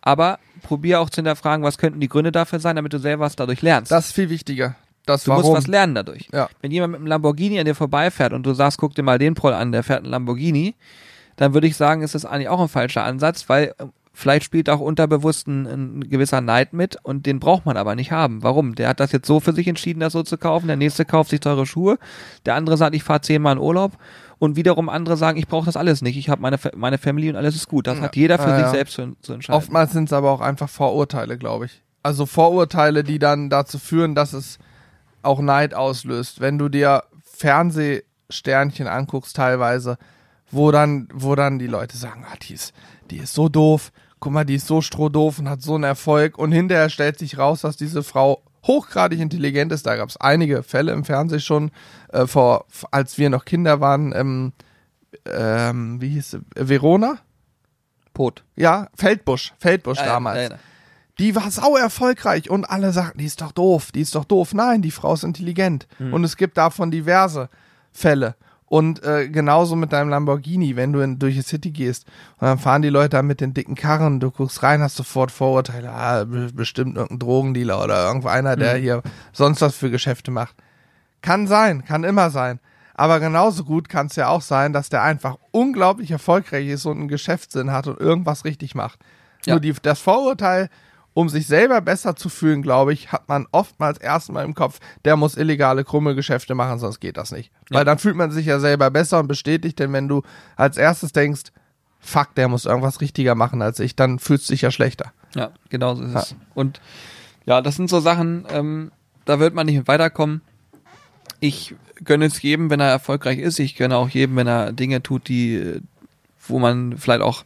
aber probier auch zu hinterfragen, was könnten die Gründe dafür sein, damit du selber was dadurch lernst. Das ist viel wichtiger. Das du warum. musst was lernen dadurch. Ja. Wenn jemand mit einem Lamborghini an dir vorbeifährt und du sagst, guck dir mal den Proll an, der fährt einen Lamborghini, dann würde ich sagen, ist das eigentlich auch ein falscher Ansatz, weil äh, vielleicht spielt auch unterbewusst ein, ein gewisser Neid mit und den braucht man aber nicht haben. Warum? Der hat das jetzt so für sich entschieden, das so zu kaufen. Der nächste kauft sich teure Schuhe. Der andere sagt, ich fahre zehnmal in Urlaub. Und wiederum andere sagen, ich brauche das alles nicht. Ich habe meine, meine Family und alles ist gut. Das Ja. hat jeder für Ja, sich ja. selbst zu, zu entscheiden. Oftmals sind es aber auch einfach Vorurteile, glaube ich. Also Vorurteile, die dann dazu führen, dass es auch Neid auslöst. Wenn du dir Fernsehsternchen anguckst teilweise, wo dann, wo dann die Leute sagen, ah, die ist, die ist so doof, guck mal, die ist so strohdoof und hat so einen Erfolg und hinterher stellt sich raus, dass diese Frau hochgradig intelligent ist. Da gab es einige Fälle im Fernsehen schon, äh, vor, als wir noch Kinder waren, ähm, ähm, wie hieß sie, Verona? Pot. Ja, Feldbusch, Feldbusch Ja, damals. ja, ja. Die war sau erfolgreich und alle sagten, die ist doch doof, die ist doch doof. Nein, die Frau ist intelligent. Mhm. Und es gibt davon diverse Fälle. Und äh, genauso mit deinem Lamborghini, wenn du in, durch die City gehst und dann fahren die Leute da mit den dicken Karren, du guckst rein, hast sofort Vorurteile, ah, be- bestimmt irgendein Drogendealer oder irgendeiner, der Mhm. hier sonst was für Geschäfte macht. Kann sein, kann immer sein. Aber genauso gut kann es ja auch sein, dass der einfach unglaublich erfolgreich ist und einen Geschäftssinn hat und irgendwas richtig macht. Ja. Nur die, das Vorurteil, um sich selber besser zu fühlen, glaube ich, hat man oftmals erstmal im Kopf, der muss illegale, krumme Geschäfte machen, sonst geht das nicht. Ja. Weil dann fühlt man sich ja selber besser und bestätigt, denn wenn du als erstes denkst, fuck, der muss irgendwas richtiger machen als ich, dann fühlst du dich ja schlechter. Ja, genau so ist es. Und ja, das sind so Sachen, ähm, da wird man nicht mit weiterkommen. Ich gönne es jedem, wenn er erfolgreich ist. Ich gönne auch jedem, wenn er Dinge tut, die, wo man vielleicht auch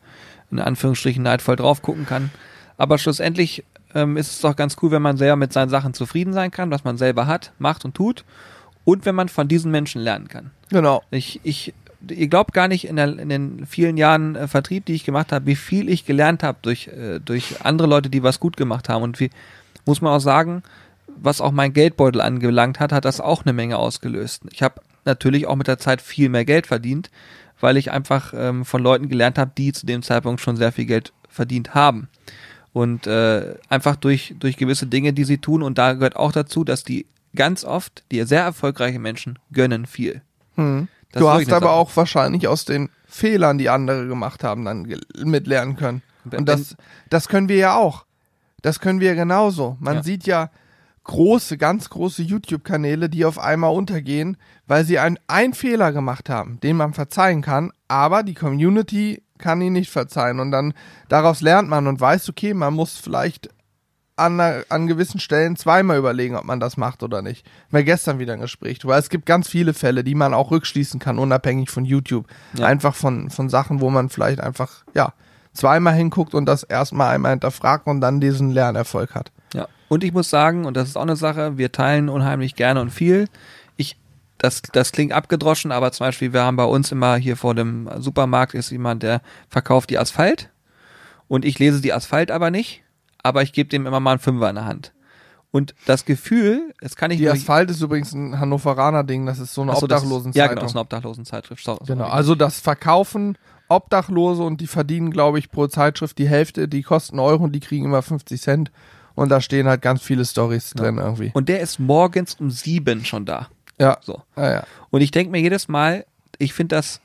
in Anführungsstrichen neidvoll drauf gucken kann. Aber schlussendlich ähm, ist es doch ganz cool, wenn man selber mit seinen Sachen zufrieden sein kann, was man selber hat, macht und tut. Und wenn man von diesen Menschen lernen kann. Genau. Ich, ich, ihr glaubt gar nicht in, der, in den vielen Jahren äh, Vertrieb, die ich gemacht habe, wie viel ich gelernt habe durch, äh, durch andere Leute, die was gut gemacht haben. Und wie, muss man auch sagen, was auch mein Geldbeutel angelangt hat, hat das auch eine Menge ausgelöst. Ich habe natürlich auch mit der Zeit viel mehr Geld verdient, weil ich einfach ähm, von Leuten gelernt habe, die zu dem Zeitpunkt schon sehr viel Geld verdient haben. Und äh, einfach durch, durch gewisse Dinge, die sie tun. Und da gehört auch dazu, dass die ganz oft, die sehr erfolgreiche Menschen, gönnen viel. Hm. Du hast aber Sache. auch wahrscheinlich aus den Fehlern, die andere gemacht haben, dann mitlernen können. Und das, das können wir ja auch. Das können wir genauso. Man Ja. sieht ja große, ganz große YouTube-Kanäle, die auf einmal untergehen, weil sie einen, einen Fehler gemacht haben, den man verzeihen kann, aber die Community kann ihn nicht verzeihen. Und dann daraus lernt man und weiß, okay, man muss vielleicht an, an gewissen Stellen zweimal überlegen, ob man das macht oder nicht. Wir gestern wieder ein Gespräch, weil es gibt ganz viele Fälle, die man auch rückschließen kann, unabhängig von YouTube. Ja. Einfach von, von Sachen, wo man vielleicht einfach, ja, zweimal hinguckt und das erstmal einmal hinterfragt und dann diesen Lernerfolg hat. Ja. Und ich muss sagen, und das ist auch eine Sache, wir teilen unheimlich gerne und viel. Das, das klingt abgedroschen, aber zum Beispiel, wir haben bei uns immer hier vor dem Supermarkt ist jemand, der verkauft die Asphalt. Und ich lese die Asphalt aber nicht, aber ich gebe dem immer mal einen Fünfer in der Hand. Und das Gefühl, es kann ich Die Asphalt ist übrigens ein Hannoveraner Ding, das ist so eine so, ist- Obdachlosenzeitung. Ja, genau, ist eine Obdachlosenzeitschrift. So, so Genau, also das Verkaufen Obdachlose und die verdienen, glaube ich, pro Zeitschrift die Hälfte, die kosten Euro und die kriegen immer 50 Cent. Und da stehen halt ganz viele Stories drin irgendwie. Und der ist morgens um sieben schon da. Ja, So. ja, ja. Und ich denke mir jedes Mal, ich finde das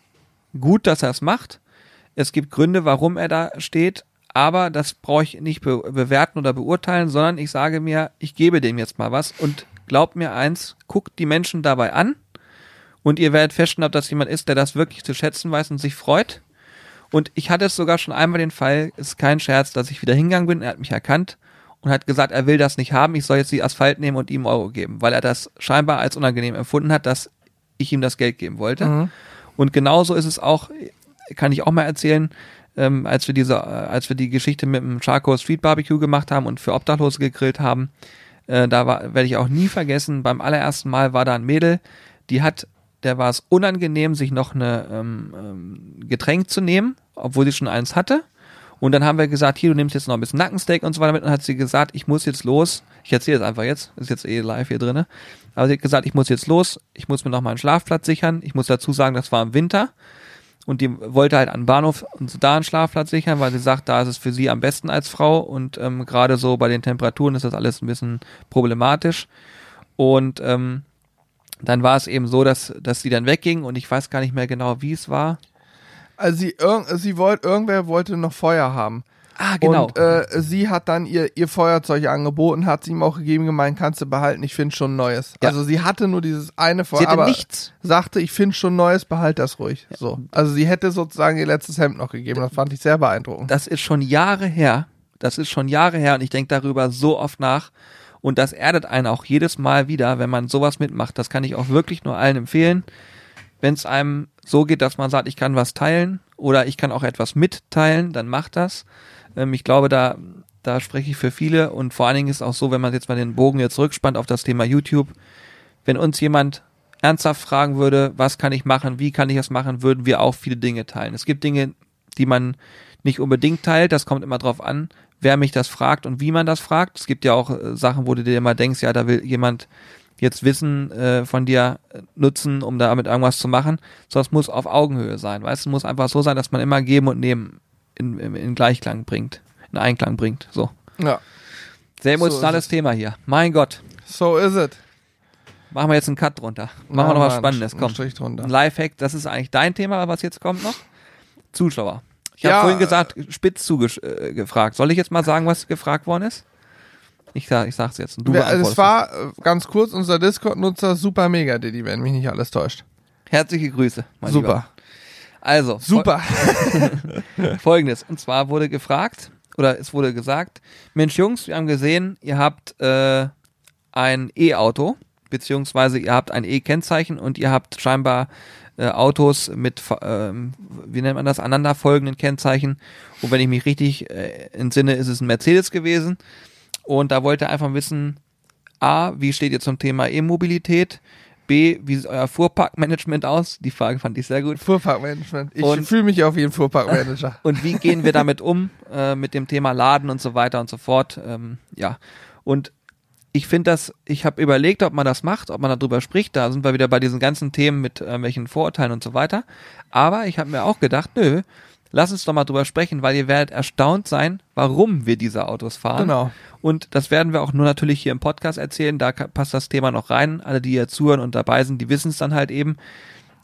gut, dass er es macht. Es gibt Gründe, warum er da steht, aber das brauche ich nicht be bewerten oder beurteilen, sondern ich sage mir, ich gebe dem jetzt mal was und glaubt mir eins, guckt die Menschen dabei an und ihr werdet feststellen, ob das jemand ist, der das wirklich zu schätzen weiß und sich freut. Und ich hatte es sogar schon einmal den Fall, ist kein Scherz, dass ich wieder hingegangen bin, er hat mich erkannt und hat gesagt, er will das nicht haben, ich soll jetzt die Asphalt nehmen und ihm Euro geben, weil er das scheinbar als unangenehm empfunden hat, dass ich ihm das Geld geben wollte. Mhm. Und genauso ist es auch, kann ich auch mal erzählen, ähm, als wir diese, äh, als wir die Geschichte mit dem Charcoal Street Barbecue gemacht haben und für Obdachlose gegrillt haben, äh, da werde ich auch nie vergessen, beim allerersten Mal war da ein Mädel, die hat, der war es unangenehm, sich noch eine ähm, ähm, Getränk zu nehmen, obwohl sie schon eins hatte. Und dann haben wir gesagt, hier, du nimmst jetzt noch ein bisschen Nackensteak und so weiter mit. Und dann hat sie gesagt, ich muss jetzt los. Ich erzähle es einfach jetzt. Ist jetzt eh live hier drinne. Aber sie hat gesagt, ich muss jetzt los. Ich muss mir noch meinen Schlafplatz sichern. Ich muss dazu sagen, das war im Winter. und die wollte halt an Bahnhof und da einen Schlafplatz sichern, weil sie sagt, da ist es für sie am besten als Frau und ähm, gerade so bei den Temperaturen ist das alles ein bisschen problematisch. Und ähm, dann war es eben so, dass, dass sie dann wegging und ich weiß gar nicht mehr genau, wie es war. Also sie, irg sie wollte, irgendwer wollte noch Feuer haben. Ah, genau. Und äh, sie hat dann ihr, ihr Feuerzeug angeboten, hat sie ihm auch gegeben, gemeint, kannst du behalten, ich finde schon Neues. Ja. Also sie hatte nur dieses eine Feuer, sie hatte aber nichts. sagte, ich finde schon Neues, behalt das ruhig. So. Also sie hätte sozusagen ihr letztes Hemd noch gegeben, das fand ich sehr beeindruckend. Das ist schon Jahre her. Das ist schon Jahre her und ich denke darüber so oft nach. Und das erdet einen auch jedes Mal wieder, wenn man sowas mitmacht. Das kann ich auch wirklich nur allen empfehlen. Wenn es einem so geht, dass man sagt, ich kann was teilen oder ich kann auch etwas mitteilen, dann macht das. Ähm, ich glaube, da, da spreche ich für viele und vor allen Dingen ist auch so, wenn man jetzt mal den Bogen jetzt rückspannt auf das Thema YouTube, wenn uns jemand ernsthaft fragen würde, was kann ich machen, wie kann ich das machen, würden wir auch viele Dinge teilen. Es gibt Dinge, die man nicht unbedingt teilt, das kommt immer drauf an, wer mich das fragt und wie man das fragt. Es gibt ja auch äh, Sachen, wo du dir immer denkst, ja, da will jemand jetzt Wissen äh, von dir äh, nutzen, um damit irgendwas zu machen. So, das muss auf Augenhöhe sein. Weißt du, es muss einfach so sein, dass man immer geben und nehmen in, in, in Gleichklang bringt, in Einklang bringt. So. Ja. Sehr So emotionales ist es. Thema hier. Mein Gott. So is it. Machen wir jetzt einen Cut drunter. Machen wir noch was Spannendes. Komm. Strich drunter. Ein Lifehack, das ist eigentlich dein Thema, was jetzt kommt noch. Zuschauer. Ich habe Ja, vorhin gesagt, spitz zugefragt. Äh. Soll ich jetzt mal sagen, was gefragt worden ist? Ich, sag, ich sag's jetzt. Du also es war äh, ganz kurz unser Discord-Nutzer Super Mega Diddy, wenn mich nicht alles täuscht. Herzliche Grüße. Mein Super. Lieber. Also, Super. fol- folgendes. Und zwar wurde gefragt, oder es wurde gesagt, Mensch Jungs, wir haben gesehen, ihr habt äh, ein E-Auto, beziehungsweise ihr habt ein E-Kennzeichen und ihr habt scheinbar äh, Autos mit, ähm, wie nennt man das, aneinanderfolgenden Kennzeichen. Und wenn ich mich richtig äh, entsinne, ist es ein Mercedes gewesen. Und da wollte er einfach wissen, A, wie steht ihr zum Thema E-Mobilität? B, wie sieht euer Fuhrparkmanagement aus? Die Frage fand ich sehr gut. Fuhrparkmanagement. Ich Und- fühle mich auf jeden Fuhrparkmanager. Und wie gehen wir damit um, äh, mit dem Thema Laden und so weiter und so fort. Ähm, ja. Und ich finde das, ich habe überlegt, ob man das macht, ob man darüber spricht. Da sind wir wieder bei diesen ganzen Themen mit irgendwelchen Vorurteilen und so weiter. Aber ich habe mir auch gedacht, nö, lass uns doch mal drüber sprechen, weil ihr werdet erstaunt sein, warum wir diese Autos fahren. Genau. Und das werden wir auch nur natürlich hier im Podcast erzählen. Da passt das Thema noch rein. Alle, die hier zuhören und dabei sind, die wissen es dann halt eben.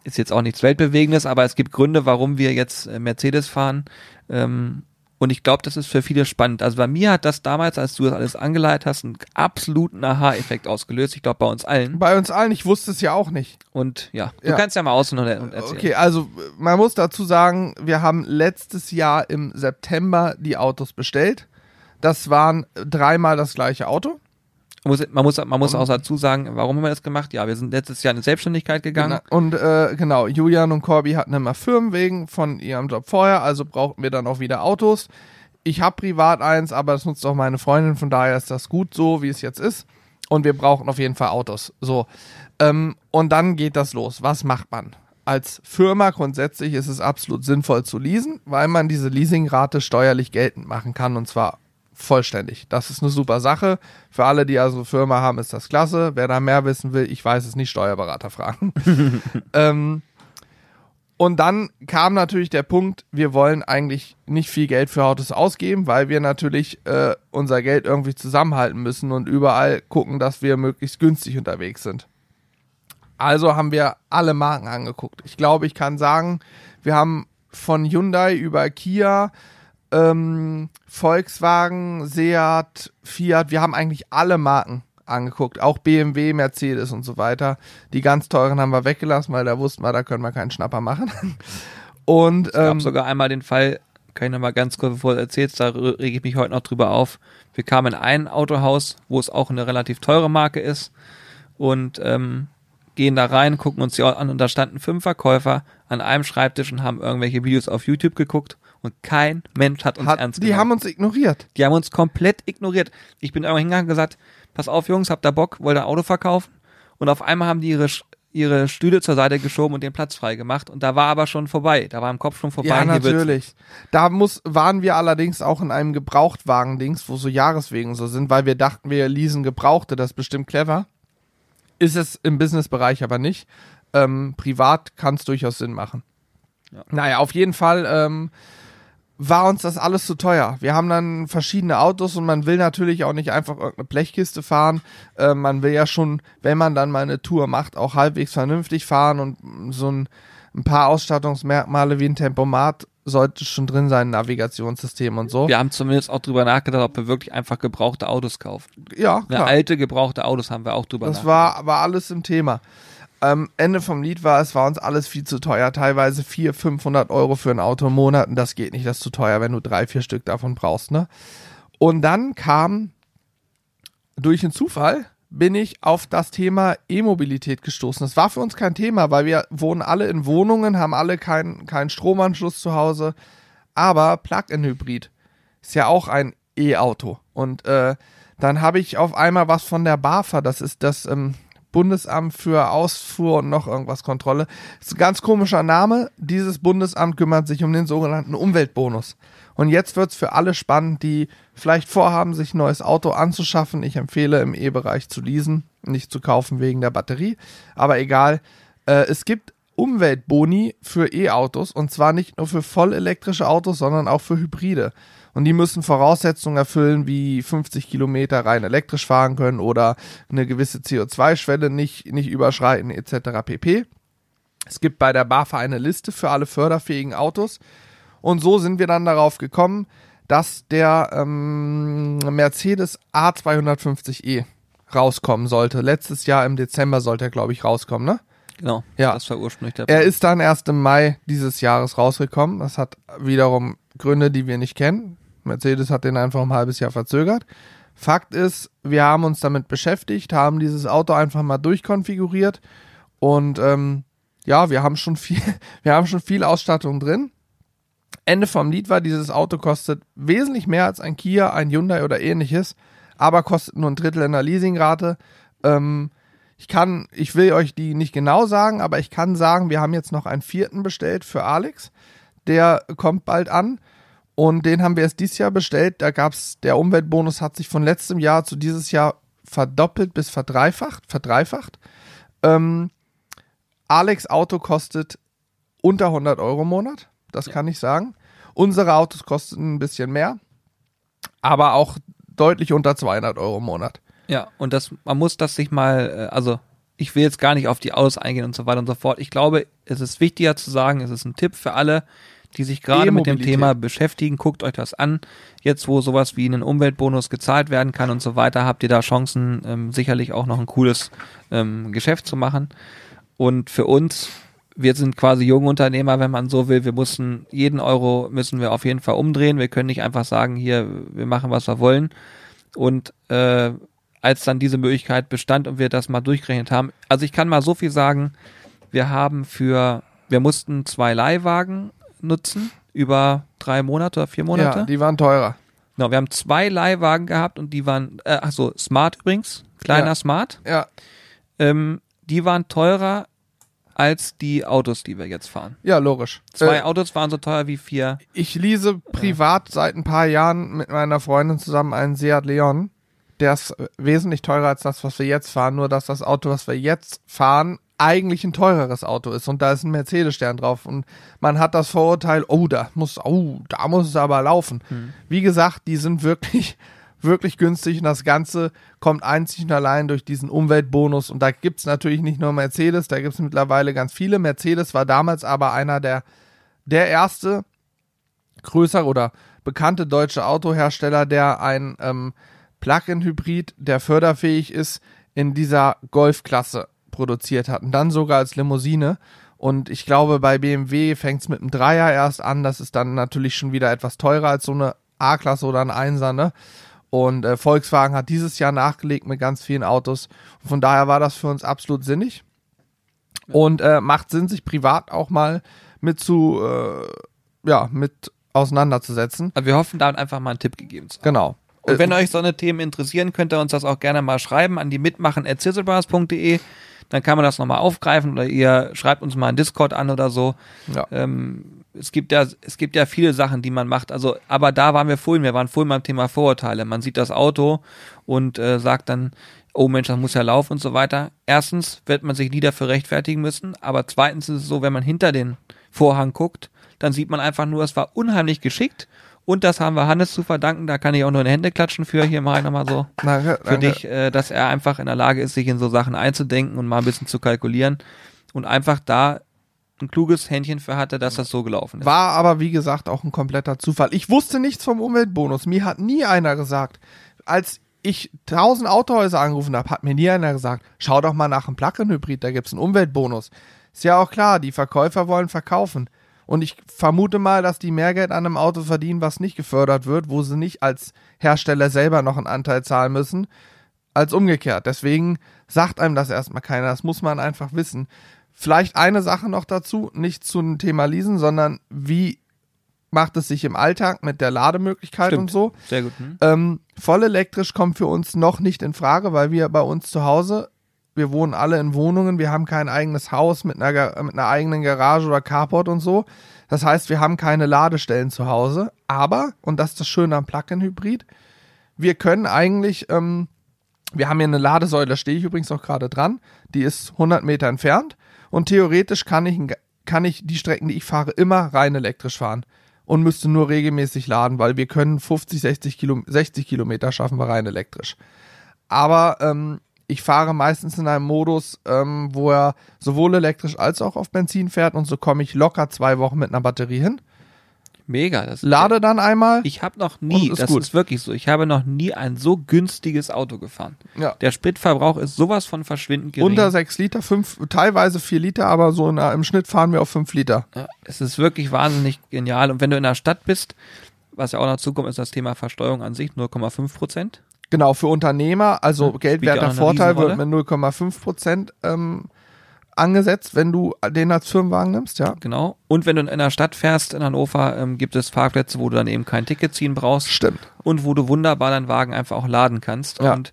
Ist jetzt auch nichts Weltbewegendes, aber es gibt Gründe, warum wir jetzt äh, Mercedes fahren. Ähm, und ich glaube, das ist für viele spannend. Also bei mir hat das damals, als du das alles angeleitet hast, einen absoluten Aha-Effekt ausgelöst. Ich glaube, bei uns allen. Bei uns allen, ich wusste es ja auch nicht. Und ja, du Ja. kannst ja mal außen und und erzählen. Okay, also man muss dazu sagen, wir haben letztes Jahr im September die Autos bestellt. Das waren dreimal das gleiche Auto. Man muss, man muss, man muss auch dazu sagen, warum haben wir das gemacht? Ja, wir sind letztes Jahr in die Selbstständigkeit gegangen. Genau. Und äh, genau, Julian und Corby hatten immer Firmenwegen von ihrem Job vorher, also brauchten wir dann auch wieder Autos. Ich habe privat eins, aber das nutzt auch meine Freundin, von daher ist das gut so, wie es jetzt ist. Und wir brauchen auf jeden Fall Autos. So. Ähm, und dann geht das los. Was macht man? Als Firma grundsätzlich ist es absolut sinnvoll zu leasen, weil man diese Leasingrate steuerlich geltend machen kann und zwar vollständig. Das ist eine super Sache. Für alle, die also Firma haben, ist das klasse. Wer da mehr wissen will, ich weiß es nicht, Steuerberater fragen. ähm, und dann kam natürlich der Punkt, wir wollen eigentlich nicht viel Geld für Autos ausgeben, weil wir natürlich äh, unser Geld irgendwie zusammenhalten müssen und überall gucken, dass wir möglichst günstig unterwegs sind. Also haben wir alle Marken angeguckt. Ich glaube, ich kann sagen, wir haben von Hyundai über Kia, ähm, Volkswagen, Seat, Fiat, wir haben eigentlich alle Marken angeguckt, auch BMW, Mercedes und so weiter. Die ganz teuren haben wir weggelassen, weil da wussten wir, da können wir keinen Schnapper machen. Und Es gab ähm, sogar einmal den Fall, kann ich noch mal ganz kurz, bevor du erzählst, da rege ich mich heute noch drüber auf. Wir kamen in ein Autohaus, wo es auch eine relativ teure Marke ist und ähm, gehen da rein, gucken uns die an und da standen fünf Verkäufer an einem Schreibtisch und haben irgendwelche Videos auf YouTube geguckt und kein Mensch hat uns hat, ernst die genommen. haben uns ignoriert. die haben uns komplett ignoriert. Ich bin irgendwann hingegangen und gesagt, pass auf Jungs, habt ihr Bock, wollt ihr ein Auto verkaufen? Und auf einmal haben die ihre, ihre Stühle zur Seite geschoben und den Platz frei gemacht und da war aber schon vorbei, da war im Kopf schon vorbei. Ja, natürlich. Da muss, waren wir allerdings auch in einem Gebrauchtwagen-Dings, wo so Jahreswegen so sind, weil wir dachten, wir leasen Gebrauchte, das ist bestimmt clever. Ist es im Businessbereich aber nicht. Ähm, privat kann es durchaus Sinn machen. Ja. Naja, auf jeden Fall ähm, war uns das alles zu teuer. Wir haben dann verschiedene Autos und man will natürlich auch nicht einfach irgendeine Blechkiste fahren. Äh, man will ja schon, wenn man dann mal eine Tour macht, auch halbwegs vernünftig fahren und so ein, ein paar Ausstattungsmerkmale wie ein Tempomat sollte schon drin sein, Navigationssystem und so. Wir haben zumindest auch drüber nachgedacht, ob wir wirklich einfach gebrauchte Autos kaufen. Ja, klar. Eine alte gebrauchte Autos haben wir auch drüber das nachgedacht. Das war, war alles im Thema. Ähm, Ende vom Lied war, es war uns alles viel zu teuer. Teilweise 400, 500 Euro für ein Auto im Monat. Und das geht nicht, das ist zu teuer, wenn du drei, vier Stück davon brauchst. Ne? Und dann kam durch den Zufall bin ich auf das Thema E-Mobilität gestoßen. Das war für uns kein Thema, weil wir wohnen alle in Wohnungen, haben alle keinen kein Stromanschluss zu Hause. Aber Plug-in-Hybrid ist ja auch ein E-Auto. Und äh, dann habe ich auf einmal was von der BAFA, das ist das ähm, Bundesamt für Ausfuhr und noch irgendwas Kontrolle. Das ist ein ganz komischer Name. Dieses Bundesamt kümmert sich um den sogenannten Umweltbonus. Und jetzt wird es für alle spannend, die vielleicht vorhaben, sich ein neues Auto anzuschaffen. Ich empfehle im E-Bereich zu leasen, nicht zu kaufen wegen der Batterie. Aber egal. Äh, es gibt Umweltboni für E-Autos und zwar nicht nur für vollelektrische Autos, sondern auch für Hybride. Und die müssen Voraussetzungen erfüllen, wie 50 Kilometer rein elektrisch fahren können oder eine gewisse CO2-Schwelle nicht, nicht überschreiten etc. pp. Es gibt bei der BAFA eine Liste für alle förderfähigen Autos. Und so sind wir dann darauf gekommen, dass der ähm, Mercedes A250e rauskommen sollte. Letztes Jahr im Dezember sollte er, glaube ich, rauskommen, ne? Genau, ja. das war ursprünglich der Plan. Er ist dann erst im Mai dieses Jahres rausgekommen. Das hat wiederum Gründe, die wir nicht kennen. Mercedes hat den einfach ein halbes Jahr verzögert. Fakt ist, wir haben uns damit beschäftigt, haben dieses Auto einfach mal durchkonfiguriert und ähm, ja, wir haben schon viel, wir haben schon viel Ausstattung drin. Ende vom Lied war, dieses Auto kostet wesentlich mehr als ein Kia, ein Hyundai oder ähnliches, aber kostet nur ein Drittel in der Leasingrate. Ähm, ich kann, ich will euch die nicht genau sagen, aber ich kann sagen, wir haben jetzt noch einen vierten bestellt für Alex. Der kommt bald an. Und den haben wir erst dieses Jahr bestellt. Da gab es, der Umweltbonus hat sich von letztem Jahr zu dieses Jahr verdoppelt bis verdreifacht. verdreifacht. Ähm, Alex Auto kostet unter 100 Euro im Monat. Das ja. kann ich sagen. Unsere Autos kosten ein bisschen mehr, aber auch deutlich unter 200 Euro im Monat. Ja, und das, man muss das sich mal, äh, also ich will jetzt gar nicht auf die Autos eingehen und so weiter und so fort. Ich glaube, es ist wichtiger zu sagen, es ist ein Tipp für alle, die sich gerade mit dem Thema beschäftigen. Guckt euch das an. Jetzt, wo sowas wie ein Umweltbonus gezahlt werden kann und so weiter, habt ihr da Chancen, ähm, sicherlich auch noch ein cooles ähm, Geschäft zu machen. Und für uns wir sind quasi junge Unternehmer, wenn man so will. Wir mussten jeden Euro müssen wir auf jeden Fall umdrehen. Wir können nicht einfach sagen, hier, wir machen, was wir wollen. Und äh, als dann diese Möglichkeit bestand und wir das mal durchgerechnet haben, also ich kann mal so viel sagen, wir haben für, wir mussten zwei Leihwagen nutzen über drei Monate oder vier Monate. Ja, die waren teurer. Genau, wir haben zwei Leihwagen gehabt und die waren, äh, ach so, Smart übrigens, kleiner ja. Smart. Ja. Ähm, die waren teurer als die Autos, die wir jetzt fahren. Ja, logisch. Zwei äh, Autos waren so teuer wie vier. Ich lease privat ja. seit ein paar Jahren mit meiner Freundin zusammen einen Seat Leon. Der ist wesentlich teurer als das, was wir jetzt fahren. Nur, dass das Auto, was wir jetzt fahren, eigentlich ein teureres Auto ist und da ist ein Mercedes-Stern drauf und man hat das Vorurteil, oh, da muss, oh, da muss es aber laufen. Hm. Wie gesagt, die sind wirklich wirklich günstig und das Ganze kommt einzig und allein durch diesen Umweltbonus. Und da gibt es natürlich nicht nur Mercedes, da gibt es mittlerweile ganz viele. Mercedes war damals aber einer der, der erste größere oder bekannte deutsche Autohersteller, der ein ähm, Plug-in-Hybrid, der förderfähig ist, in dieser Golfklasse produziert hat. Und dann sogar als Limousine. Und ich glaube, bei BMW fängt es mit einem Dreier erst an. Das ist dann natürlich schon wieder etwas teurer als so eine A-Klasse oder ein Einser, ne? Und äh, Volkswagen hat dieses Jahr nachgelegt mit ganz vielen Autos. Von daher war das für uns absolut sinnig. Und äh, macht Sinn, sich privat auch mal mit zu, äh, ja, mit auseinanderzusetzen. Aber wir hoffen, da einfach mal einen Tipp gegeben zu haben. Genau. Und wenn euch so eine Themen interessieren, könnt ihr uns das auch gerne mal schreiben an die mitmachen.zizzlebars.de. Dann kann man das nochmal aufgreifen oder ihr schreibt uns mal einen Discord an oder so. Ja. Ähm, es gibt ja, es gibt ja viele Sachen, die man macht. Also, aber da waren wir vorhin, wir waren vorhin beim Thema Vorurteile. Man sieht das Auto und äh, sagt dann, oh Mensch, das muss ja laufen und so weiter. Erstens wird man sich nie dafür rechtfertigen müssen, aber zweitens ist es so, wenn man hinter den Vorhang guckt, dann sieht man einfach nur, es war unheimlich geschickt. Und das haben wir Hannes zu verdanken, da kann ich auch nur in Hände klatschen für, hier mal nochmal so Danke, für danke. dich, äh, dass er einfach in der Lage ist, sich in so Sachen einzudenken und mal ein bisschen zu kalkulieren und einfach da ein kluges Händchen für hatte, dass das so gelaufen ist. War aber, wie gesagt, auch ein kompletter Zufall. Ich wusste nichts vom Umweltbonus. Mir hat nie einer gesagt, als ich tausend Autohäuser angerufen habe, hat mir nie einer gesagt, schau doch mal nach einem Plug-in-Hybrid, da gibt's einen Umweltbonus. Ist ja auch klar, die Verkäufer wollen verkaufen. Und ich vermute mal, dass die mehr Geld an einem Auto verdienen, was nicht gefördert wird, wo sie nicht als Hersteller selber noch einen Anteil zahlen müssen, als umgekehrt. Deswegen sagt einem das erstmal keiner. Das muss man einfach wissen. Vielleicht eine Sache noch dazu, nicht zum Thema Leasen, sondern wie macht es sich im Alltag mit der Lademöglichkeit Stimmt. und so. Sehr gut. Hm? Ähm, voll elektrisch kommt für uns noch nicht in Frage, weil wir bei uns zu Hause, wir wohnen alle in Wohnungen, wir haben kein eigenes Haus mit einer, mit einer eigenen Garage oder Carport und so. Das heißt, wir haben keine Ladestellen zu Hause. Aber, und das ist das Schöne am Plug-in-Hybrid, wir können eigentlich, ähm, wir haben hier eine Ladesäule, da stehe ich übrigens auch gerade dran, die ist 100 Meter entfernt und theoretisch kann ich, kann ich die Strecken, die ich fahre, immer rein elektrisch fahren und müsste nur regelmäßig laden, weil wir können 50, 60, Kilo, 60 Kilometer schaffen wir rein elektrisch. Aber ähm, ich fahre meistens in einem Modus, ähm, wo er sowohl elektrisch als auch auf Benzin fährt und so komme ich locker zwei Wochen mit einer Batterie hin. Mega. Das Lade dann einmal. Ich habe noch nie, ist das gut. ist wirklich so, ich habe noch nie ein so günstiges Auto gefahren. Ja. Der Spritverbrauch ist sowas von verschwindend gering. Unter 6 Liter, fünf, teilweise 4 Liter, aber so in, im Schnitt fahren wir auf 5 Liter. ja, es ist wirklich wahnsinnig genial. Und wenn du in der Stadt bist, was ja auch noch zukommt, ist das Thema Versteuerung an sich, 0,5 Prozent. Genau, für Unternehmer, also Ja, geldwerter Vorteil wird mit 0,5 Prozent ähm, angesetzt, wenn du den als Firmenwagen nimmst, ja. Genau. Und wenn du in der Stadt fährst, in Hannover, ähm, gibt es Parkplätze, wo du dann eben kein Ticket ziehen brauchst. Stimmt. und wo du wunderbar deinen Wagen einfach auch laden kannst. Ja. Und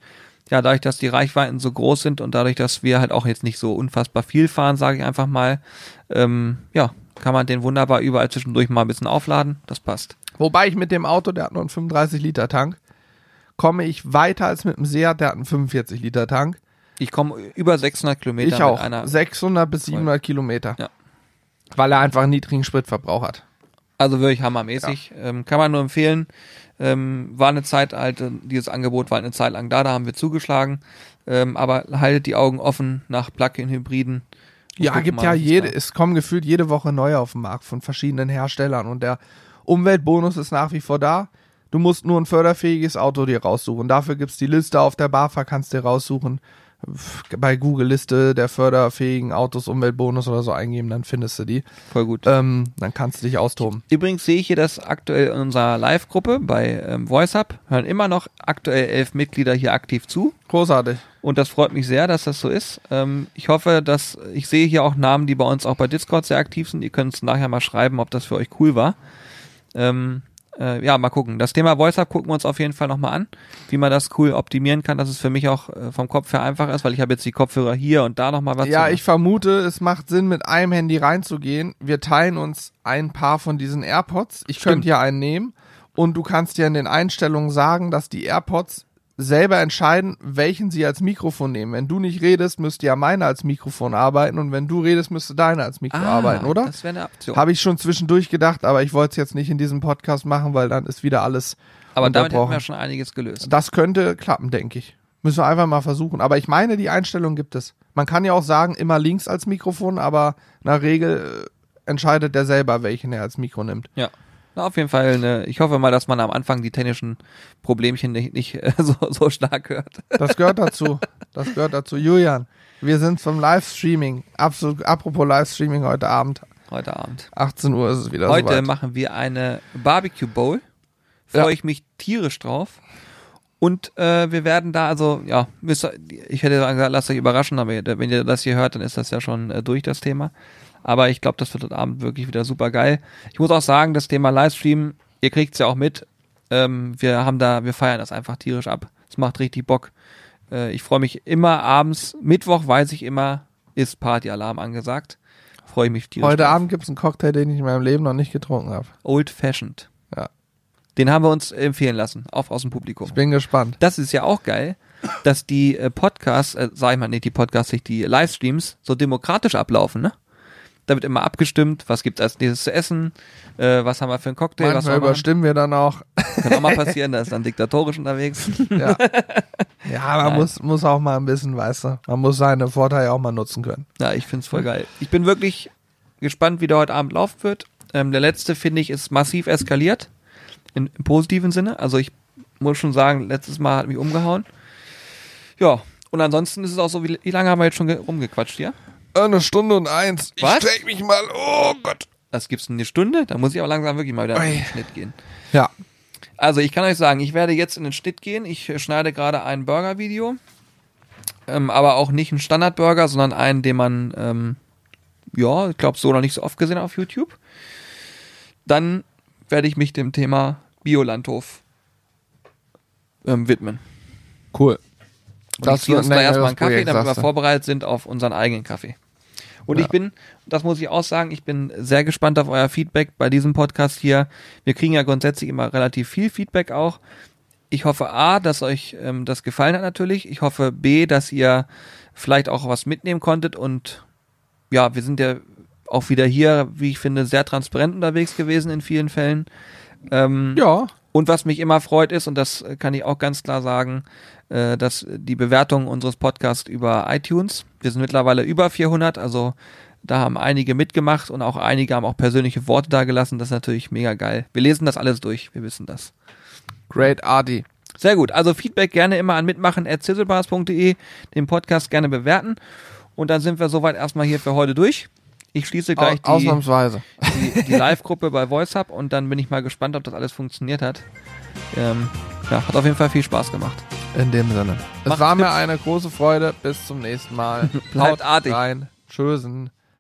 ja, dadurch, dass die Reichweiten so groß sind und dadurch, dass wir halt auch jetzt nicht so unfassbar viel fahren, sage ich einfach mal, ähm, ja, kann man den wunderbar überall zwischendurch mal ein bisschen aufladen. Das passt. Wobei ich mit dem Auto, der hat nur einen 35 Liter Tank, komme ich weiter als mit dem Seat, der hat einen 45 Liter Tank. Ich komme über 600 Kilometer ich auch. mit einer. 600 bis 700 Kilometer. Ja. Weil er einfach einen niedrigen Spritverbrauch hat. Also wirklich hammermäßig. Ähm, kann man nur empfehlen. Ähm, war eine Zeit halt, äh, dieses Angebot war eine Zeit lang da, da haben wir zugeschlagen. Ähm, aber haltet die Augen offen nach Plug-in-Hybriden. Ja, gibt mal, ja jede, es kommen gefühlt jede Woche neue auf den Markt von verschiedenen Herstellern und der Umweltbonus ist nach wie vor da. Du musst nur ein förderfähiges Auto dir raussuchen. Dafür gibt's die Liste auf der BAFA, kannst dir raussuchen. Bei Google Liste der förderfähigen Autos Umweltbonus oder so eingeben, dann findest du die. Voll gut. Ähm, dann kannst du dich austoben. Übrigens sehe ich hier das aktuell in unserer Live-Gruppe bei ähm, VoiceUp. Hören immer noch aktuell elf Mitglieder hier aktiv zu. Großartig. Und das freut mich sehr, dass das so ist. Ähm, ich hoffe, dass ich sehe hier auch Namen, die bei uns auch bei Discord sehr aktiv sind. Ihr könnt es nachher mal schreiben, ob das für euch cool war. Ähm, äh, ja, mal gucken. Das Thema VoiceUp gucken wir uns auf jeden Fall nochmal an, wie man das cool optimieren kann, dass es für mich auch äh, vom Kopf her einfach ist, weil ich habe jetzt die Kopfhörer hier und da nochmal was. Ja, ich vermute, es macht Sinn, mit einem Handy reinzugehen. Wir teilen uns ein paar von diesen AirPods. Ich Stimmt. könnte ja einen nehmen und du kannst dir in den Einstellungen sagen, dass die AirPods selber entscheiden, welchen sie als Mikrofon nehmen. Wenn du nicht redest, müsste ja meine als Mikrofon arbeiten und wenn du redest, müsste deine als Mikro ah, arbeiten, oder? Das wäre eine Option. Habe ich schon zwischendurch gedacht, aber ich wollte es jetzt nicht in diesem Podcast machen, weil dann ist wieder alles Aber damit hätten wir schon einiges gelöst. Das könnte klappen, denke ich. Müssen wir einfach mal versuchen. Aber ich meine, die Einstellung gibt es. Man kann ja auch sagen, immer links als Mikrofon, aber nach Regel äh, entscheidet der selber, welchen er als Mikro nimmt. Ja. Na, auf jeden Fall, ne, ich hoffe mal, dass man am Anfang die technischen Problemchen nicht, nicht äh, so, so stark hört. Das gehört dazu. Das gehört dazu. Julian, wir sind zum Livestreaming. Absolut, apropos Livestreaming heute Abend. Heute Abend. 18 Uhr ist es wieder Heute soweit. machen wir eine Barbecue Bowl. Freue Ja. ich mich tierisch drauf. Und äh, wir werden da, also, ja, ihr, ich hätte gesagt, lasst euch überraschen, aber wenn ihr das hier hört, dann ist das ja schon äh, durch das Thema. Aber ich glaube, das wird heute Abend wirklich wieder super geil. Ich muss auch sagen, das Thema Livestream, ihr kriegt's ja auch mit. Ähm, wir haben da, wir feiern das einfach tierisch ab. Es macht richtig Bock. Äh, ich freue mich immer abends, Mittwoch weiß ich immer, ist Partyalarm angesagt. Freue ich mich tierisch. Heute drauf. Abend gibt es einen Cocktail, den ich in meinem Leben noch nicht getrunken habe. Old Fashioned. Ja. Den haben wir uns empfehlen lassen, auch aus dem Publikum. Ich bin gespannt. Das ist ja auch geil, dass die äh, Podcasts, äh, sag ich mal nicht die Podcasts, nicht die Livestreams so demokratisch ablaufen, ne? Da wird immer abgestimmt, was gibt als nächstes zu essen, äh, was haben wir für einen Cocktail, was Manchmal wir machen. überstimmen wir dann auch. Kann auch mal passieren, da ist dann diktatorisch unterwegs. Ja, ja man Nein. muss, muss auch mal ein bisschen, weißt du, man muss seine Vorteile auch mal nutzen können. Ja, ich find's voll geil. Ich bin wirklich gespannt, wie der heute Abend laufen wird. Ähm, der letzte, finde ich, ist massiv eskaliert. In, Im positiven Sinne. Also ich muss schon sagen, letztes Mal hat mich umgehauen. Ja, und ansonsten ist es auch so, wie, wie lange haben wir jetzt schon ge- rumgequatscht hier? Eine Stunde und eins. Ich Was? streck mich mal. Oh Gott. Das gibt's eine Stunde? Da muss ich aber langsam wirklich mal wieder in Ui. den Schnitt gehen. Ja. Also ich kann euch sagen, ich werde jetzt in den Schnitt gehen. Ich äh, schneide gerade ein Burger-Video. Ähm, aber auch nicht ein Standard-Burger, sondern einen, den man, ähm, ja, ich glaube, so noch nicht so oft gesehen auf YouTube. Dann werde ich mich dem Thema Biolandhof ähm, widmen. Cool. Und ich ziehe uns da erstmal einen Kaffee, damit wir vorbereitet sind auf unseren eigenen Kaffee. Und Ja. ich bin, das muss ich auch sagen, ich bin sehr gespannt auf euer Feedback bei diesem Podcast hier. Wir kriegen ja grundsätzlich immer relativ viel Feedback auch. Ich hoffe A, dass euch ähm, das gefallen hat natürlich. Ich hoffe B, dass ihr vielleicht auch was mitnehmen konntet und ja, wir sind ja auch wieder hier, wie ich finde, sehr transparent unterwegs gewesen in vielen Fällen. Ähm, Ja. und was mich immer freut ist, und das kann ich auch ganz klar sagen, äh, dass die Bewertung unseres Podcasts über iTunes, wir sind mittlerweile über 400, also da haben einige mitgemacht und auch einige haben auch persönliche Worte da gelassen. Das ist natürlich mega geil. Wir lesen das alles durch, wir wissen das. Great Arty. Sehr gut, also Feedback gerne immer an mitmachen.zizzlebars.de, den Podcast gerne bewerten und dann sind wir soweit erstmal hier für heute durch. Ich schließe gleich Au- die, Ausnahmsweise. die, die Live-Gruppe bei VoiceHub und dann bin ich mal gespannt, ob das alles funktioniert hat. Ähm, ja, hat auf jeden Fall viel Spaß gemacht. In dem Sinne. Es Macht's war mir eine große Freude. Bis zum nächsten Mal. Bleibt artig. rein. Tschüssen.